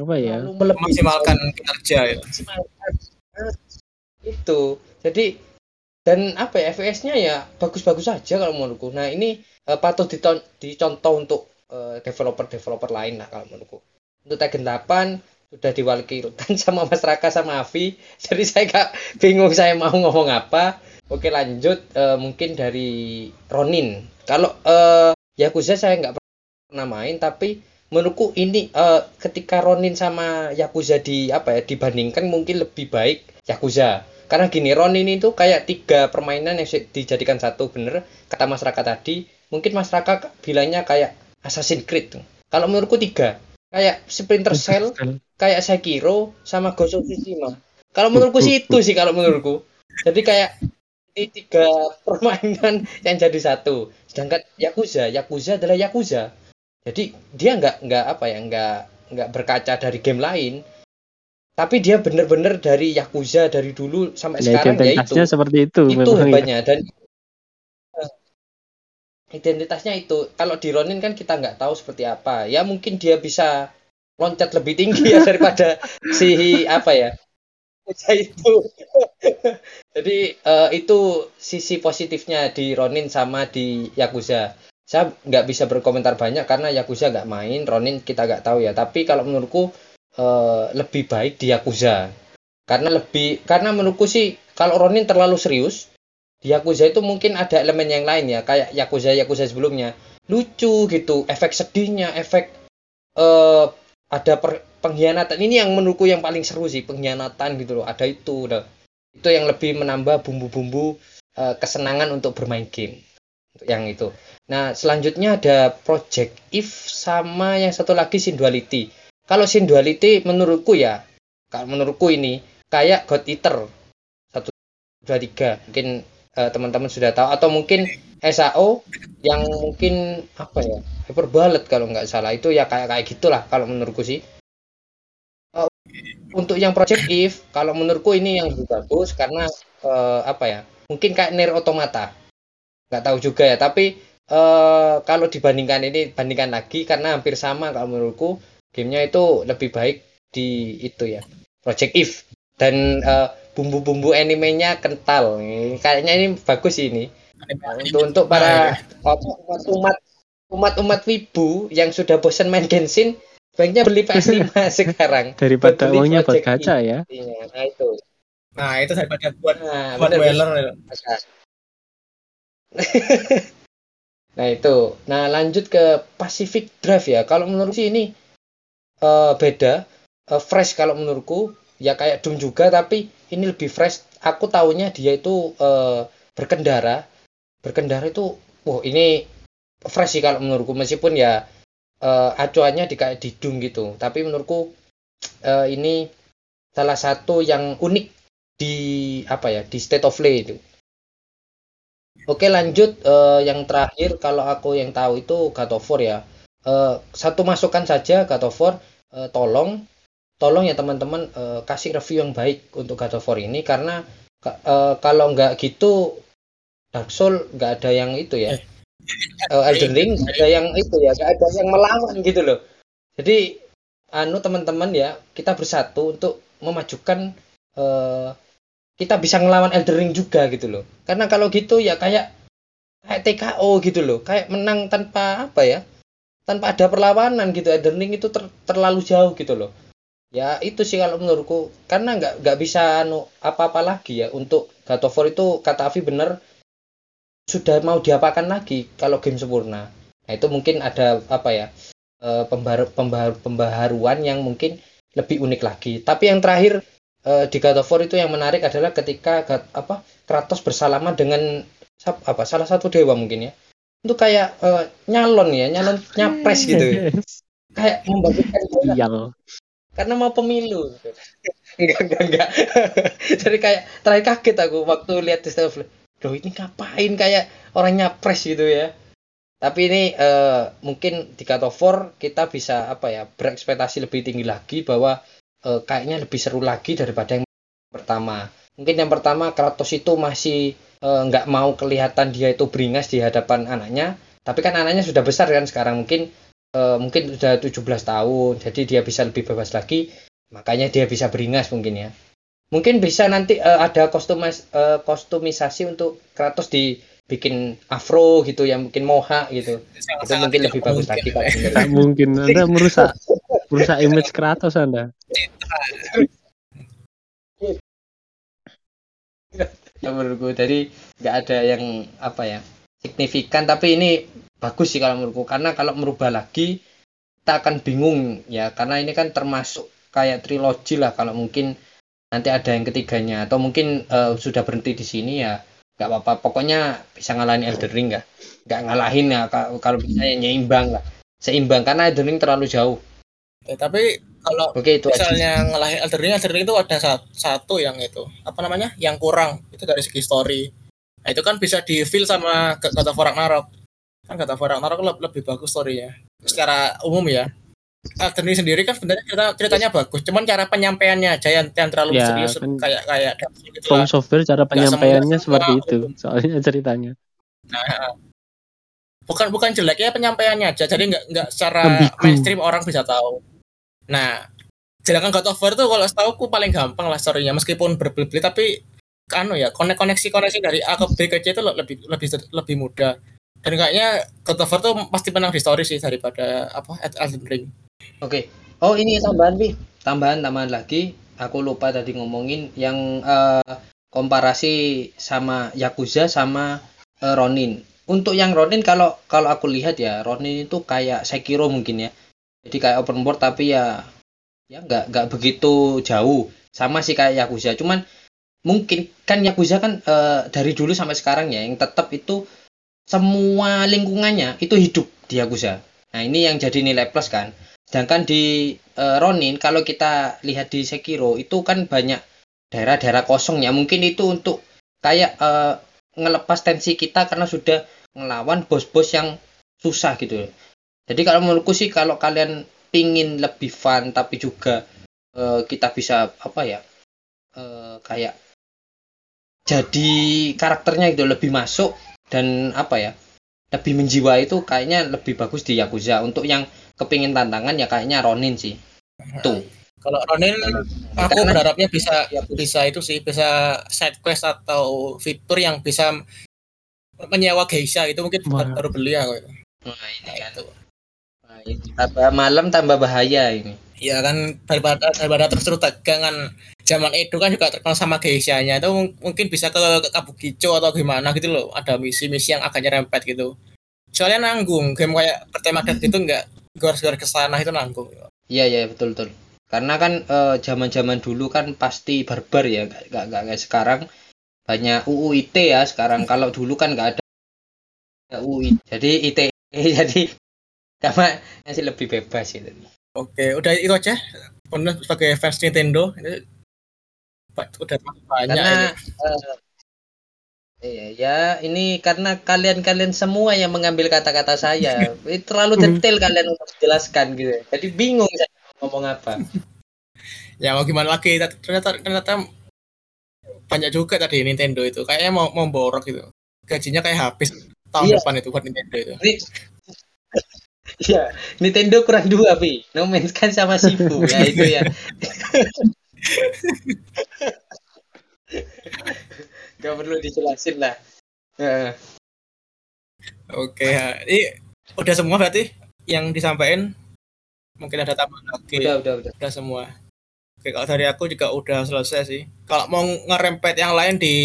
apa ya? memaksimalkan kinerja ya. Itu. Jadi dan apa ya FPS-nya ya bagus-bagus saja kalau menurutku. Nah ini uh, patut dicontoh untuk uh, developer-developer lain lah kalau menurutku. Untuk Tekken 8 sudah diwakilkan sama Mas Raka sama Avi. Jadi saya gak bingung saya mau ngomong apa. Oke lanjut uh, mungkin dari Ronin. Kalau uh, Yakuza saya nggak pernah main tapi menurutku ini uh, ketika Ronin sama Yakuza di apa ya dibandingkan mungkin lebih baik Yakuza. Karena gini Ronin itu kayak tiga permainan yang dijadikan satu bener. Kata masyarakat tadi mungkin masyarakat bilangnya kayak Assassin's Creed kalau menurutku tiga. Kayak Splinter Cell. kayak Sekiro sama Ghost of Tsushima. Kalau menurutku sih itu sih kalau menurutku. Jadi kayak ini tiga permainan yang jadi satu. Sedangkan Yakuza Yakuza adalah Yakuza. Jadi dia nggak nggak apa ya nggak nggak berkaca dari game lain. Tapi dia bener-bener dari yakuza dari dulu sampai ya, sekarang ya itu. seperti itu itu ya. hebatnya dan eh, identitasnya itu. Kalau di Ronin kan kita nggak tahu seperti apa. Ya mungkin dia bisa loncat lebih tinggi ya daripada si apa ya itu. Jadi uh, itu sisi positifnya di Ronin sama di Yakuza. Saya nggak bisa berkomentar banyak karena Yakuza nggak main Ronin kita nggak tahu ya. Tapi kalau menurutku uh, lebih baik di Yakuza. Karena lebih karena menurutku sih kalau Ronin terlalu serius di Yakuza itu mungkin ada elemen yang lain ya. Kayak Yakuza Yakuza sebelumnya. Lucu gitu efek sedihnya efek eh ada per- pengkhianatan. Ini yang menurutku yang paling seru sih pengkhianatan gitu loh. Ada itu udah. Itu yang lebih menambah bumbu-bumbu eh, kesenangan untuk bermain game. Yang itu. Nah selanjutnya ada Project If sama yang satu lagi Sin Duality kalau Sin Duality menurutku ya kalau menurutku ini kayak God Eater. Satu dua tiga. Mungkin eh, teman-teman sudah tahu. Atau mungkin SAO yang mungkin apa ya hyperbalet kalau nggak salah. Itu ya kayak kayak gitulah kalau menurutku sih. Eh, untuk yang Project If kalau menurutku ini yang lebih bagus karena eh, apa ya mungkin kayak Nier Automata. Nggak tahu juga ya tapi eh, kalau dibandingkan ini bandingkan lagi karena hampir sama kalau menurutku. Gamenya itu lebih baik di itu ya Project If dan eh, bumbu-bumbu animenya kental Ini kayaknya ini bagus ini. Nah, untuk untuk para umat umat umat umat wibu yang sudah bosan main Genshin baiknya beli PS5 sekarang. Daripada uangnya buat gacha ya. Iya, nah itu. Nah, itu daripada buat nah, buat bener, Weller. Mas. nah itu. Nah lanjut ke Pacific Drive ya. Kalau menurut sih ini eh, beda. Eh, fresh kalau menurutku. Ya kayak Doom juga tapi ini lebih fresh. Aku taunya dia itu eh, berkendara. Berkendara itu wah ini fresh sih kalau menurutku. Meskipun ya eh, acuannya di kayak di Doom gitu. Tapi menurutku eh, ini salah satu yang unik di apa ya di State of Play itu. Oke lanjut eh, yang terakhir kalau aku yang tahu itu God ya. Eh, satu masukan saja God eh, tolong tolong ya teman-teman eh, kasih review yang baik untuk God of War ini karena ka- eh, kalau nggak gitu Dark Soul nggak ada yang itu ya. Eh, Elden Ring ada yang itu ya nggak ada yang melawan gitu loh. Jadi anu teman-teman ya kita bersatu untuk memajukan eh, kita bisa ngelawan Elden Ring juga gitu loh. Karena kalau gitu ya kayak kayak TKO gitu loh kayak menang tanpa apa ya tanpa ada perlawanan gitu. Elden Ring itu ter- terlalu jauh gitu loh ya itu sih kalau menurutku. Karena nggak nggak bisa anu apa-apa lagi ya. Untuk God of War itu kata Avi bener sudah mau diapakan lagi kalau game sempurna. Nah itu mungkin ada apa ya eh, pembaru, pembaru- pembaharuan yang mungkin lebih unik lagi. Tapi yang terakhir eh, di God of War itu yang menarik adalah ketika God- apa Kratos bersalaman dengan apa salah satu dewa mungkin ya. Itu kayak eh, nyalon ya nyalon nyapres gitu ya. kayak membagikan. Karena mau pemilu. Enggak enggak enggak. Jadi kayak terakhir kaget aku waktu lihat di State Loh ini ngapain kayak orang nyapres gitu ya? Tapi ini eh, mungkin di War kita bisa apa ya berekspektasi lebih tinggi lagi bahwa eh, kayaknya lebih seru lagi daripada yang pertama. Mungkin yang pertama Kratos itu masih eh, nggak mau kelihatan dia itu beringas di hadapan anaknya. Tapi kan anaknya sudah besar kan sekarang. Mungkin eh, mungkin sudah 17 tahun jadi dia bisa lebih bebas lagi. Makanya dia bisa beringas mungkin ya. Mungkin bisa nanti eh, ada kostumis eh, kostumisasi untuk Kratos dibikin afro gitu ya mungkin moha gitu. Itu mungkin lebih bagus lagi kalau Tak mungkin. Anda merusak merusak image Kratos Anda. ya menurutku jadi nggak ada yang apa ya signifikan. Tapi ini bagus sih kalau menurutku. Karena kalau merubah lagi kita akan bingung ya. Karena ini kan termasuk kayak trilogi lah kalau mungkin nanti ada yang ketiganya. Atau mungkin eh, sudah berhenti di sini ya nggak apa-apa. Pokoknya bisa ngalahin Elden Ring nggak? Nggak ngalahin ya. Ka- kalau bisa ya nyeimbang lah. Seimbang karena Elden Ring terlalu jauh. Ya, tapi kalau oke itu aja. misalnya ngelahin Elden Ring, Elden Ring itu ada sa- satu yang itu apa namanya? Yang kurang. Itu dari segi story. Nah itu kan bisa di feel sama God of War Ragnarok kan War Ragnarok le- lebih bagus storynya secara umum ya Elden Ring sendiri kan sebenarnya cerita, ceritanya bagus cuman cara penyampaiannya aja yang, yang terlalu Ya, serius kan kayak kayak gitu From lah. Software cara penyampaiannya seperti itu. umum. Soalnya ceritanya. Nah, bukan bukan jelek ya penyampaiannya aja jadi nggak nggak secara Ambigu. mainstream orang bisa tahu nah sedangkan God of War tuh kalau setahu aku paling gampang lah storynya meskipun berbeli tapi anu ya konek koneksi koneksi dari A ke B ke C itu lebih lebih lebih mudah dan kayaknya God of War tuh pasti menang di story sih daripada apa Elden Ring Oke. Oh ini tambahan Pi. Tambahan tambahan lagi. Aku lupa tadi ngomongin yang eh, komparasi sama Yakuza sama eh, Ronin. Untuk yang Ronin kalau kalau aku lihat ya Ronin itu kayak Sekiro mungkin ya. Jadi kayak open world tapi ya ya nggak nggak begitu jauh. Sama sih kayak Yakuza. Cuman mungkin kan Yakuza kan eh, dari dulu sampai sekarang ya yang tetap itu semua lingkungannya itu hidup di Yakuza. Nah, ini yang jadi nilai plus kan. Sedangkan di eh, Ronin kalau kita lihat di Sekiro itu kan banyak daerah-daerah kosong ya. Mungkin itu untuk kayak eh, ngelepas tensi kita karena sudah ngelawan bos-bos yang susah gitu. Jadi kalau menurutku sih kalau kalian pingin lebih fun tapi juga eh, kita bisa apa ya eh, kayak jadi karakternya itu lebih masuk dan apa ya lebih menjiwa itu kayaknya lebih bagus di Yakuza. Untuk yang kepingin tantangan ya kayaknya Ronin sih. Tuh. Kalau Ronin aku Karena- berharapnya bisa bisa itu sih bisa side quest atau fitur yang bisa menyewa geisha itu mungkin baru beli aku. nah ini Nah, kan. itu. Nah, ini tambah malam tambah bahaya ini. Ya kan daripada daripada terus terus dagangan zaman Edo kan juga terkenal sama geishanya itu mung- mungkin bisa ke, ke Kabukicho atau gimana gitu loh. Ada misi-misi yang agak nyerempet gitu. Soalnya nanggung game kayak bertema death gitu enggak gor-gor ke sana itu nanggung. Iya iya betul betul. Karena kan eh, zaman-zaman dulu kan pasti barbar ya nggak nggak nggak kayak sekarang. Banyak UU ITE ya sekarang. Kalau dulu kan nggak ada UU jadi ITE jadi karena masih lebih bebas gitu. Oke udah itu aja. Bener sebagai fans Nintendo. Itu udah banyak karena eh, iya ya ini karena kalian-kalian semua yang mengambil kata-kata saya. Terlalu detail kalian untuk jelaskan gitu. Jadi bingung saya ngomong apa. Ya mau gimana lagi? Ternyata ternyata banyak juga tadi Nintendo itu. Kayaknya mau mau borok gitu. Gajinya kayak habis tahun Iya. depan itu buat Nintendo itu Iya, Nintendo kurang dua, Pi. No Man's Sky sama Shifu, ya itu ya. Gak perlu dijelasin lah. Eh, Oke, ya. ini udah semua berarti yang disampaikan. Mungkin ada tambahan lagi. udah, udah, udah. Udah semua. Oke, kalau dari aku juga udah selesai sih. Kalau mau ngerempet yang lain di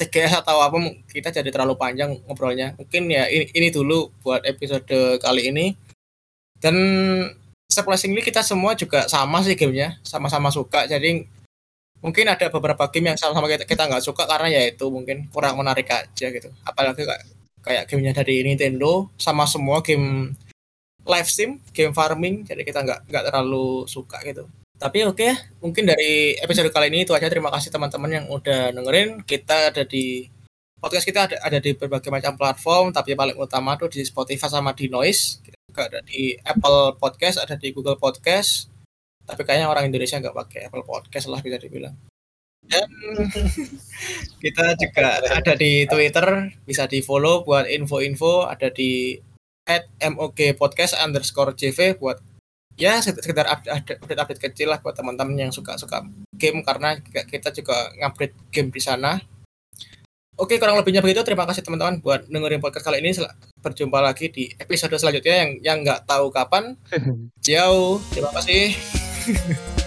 TGS atau apa, kita jadi terlalu panjang ngobrolnya. Mungkin ya ini, ini dulu buat episode kali ini. Dan surprisingly kita semua juga sama sih gamenya, sama-sama suka. Jadi mungkin ada beberapa game yang sama-sama kita kita nggak suka karena ya itu mungkin kurang menarik aja gitu. Apalagi kayak kayak gamenya dari Nintendo sama semua game live sim, game farming, jadi kita nggak nggak terlalu suka gitu. Tapi oke ya, mungkin dari episode kali ini itu aja. Terima kasih teman-teman yang udah dengerin. Kita ada di podcast kita ada, ada di berbagai macam platform, tapi paling utama tuh di Spotify sama di Noise. Kita juga ada di Apple Podcast, ada di Google Podcast. Tapi kayaknya orang Indonesia nggak pakai Apple Podcast lah bisa dibilang. Dan kita juga ada di Twitter, bisa di follow buat info-info. Ada di at MOG Podcast underscore JV buat ya sekedar update update kecil lah buat teman-teman yang suka-suka game karena kita juga ngupdate game di sana. Oke, kurang lebihnya begitu. Terima kasih teman-teman buat dengerin podcast kali ini. Berjumpa lagi di episode selanjutnya yang yang nggak tahu kapan. Ciao. Terima kasih.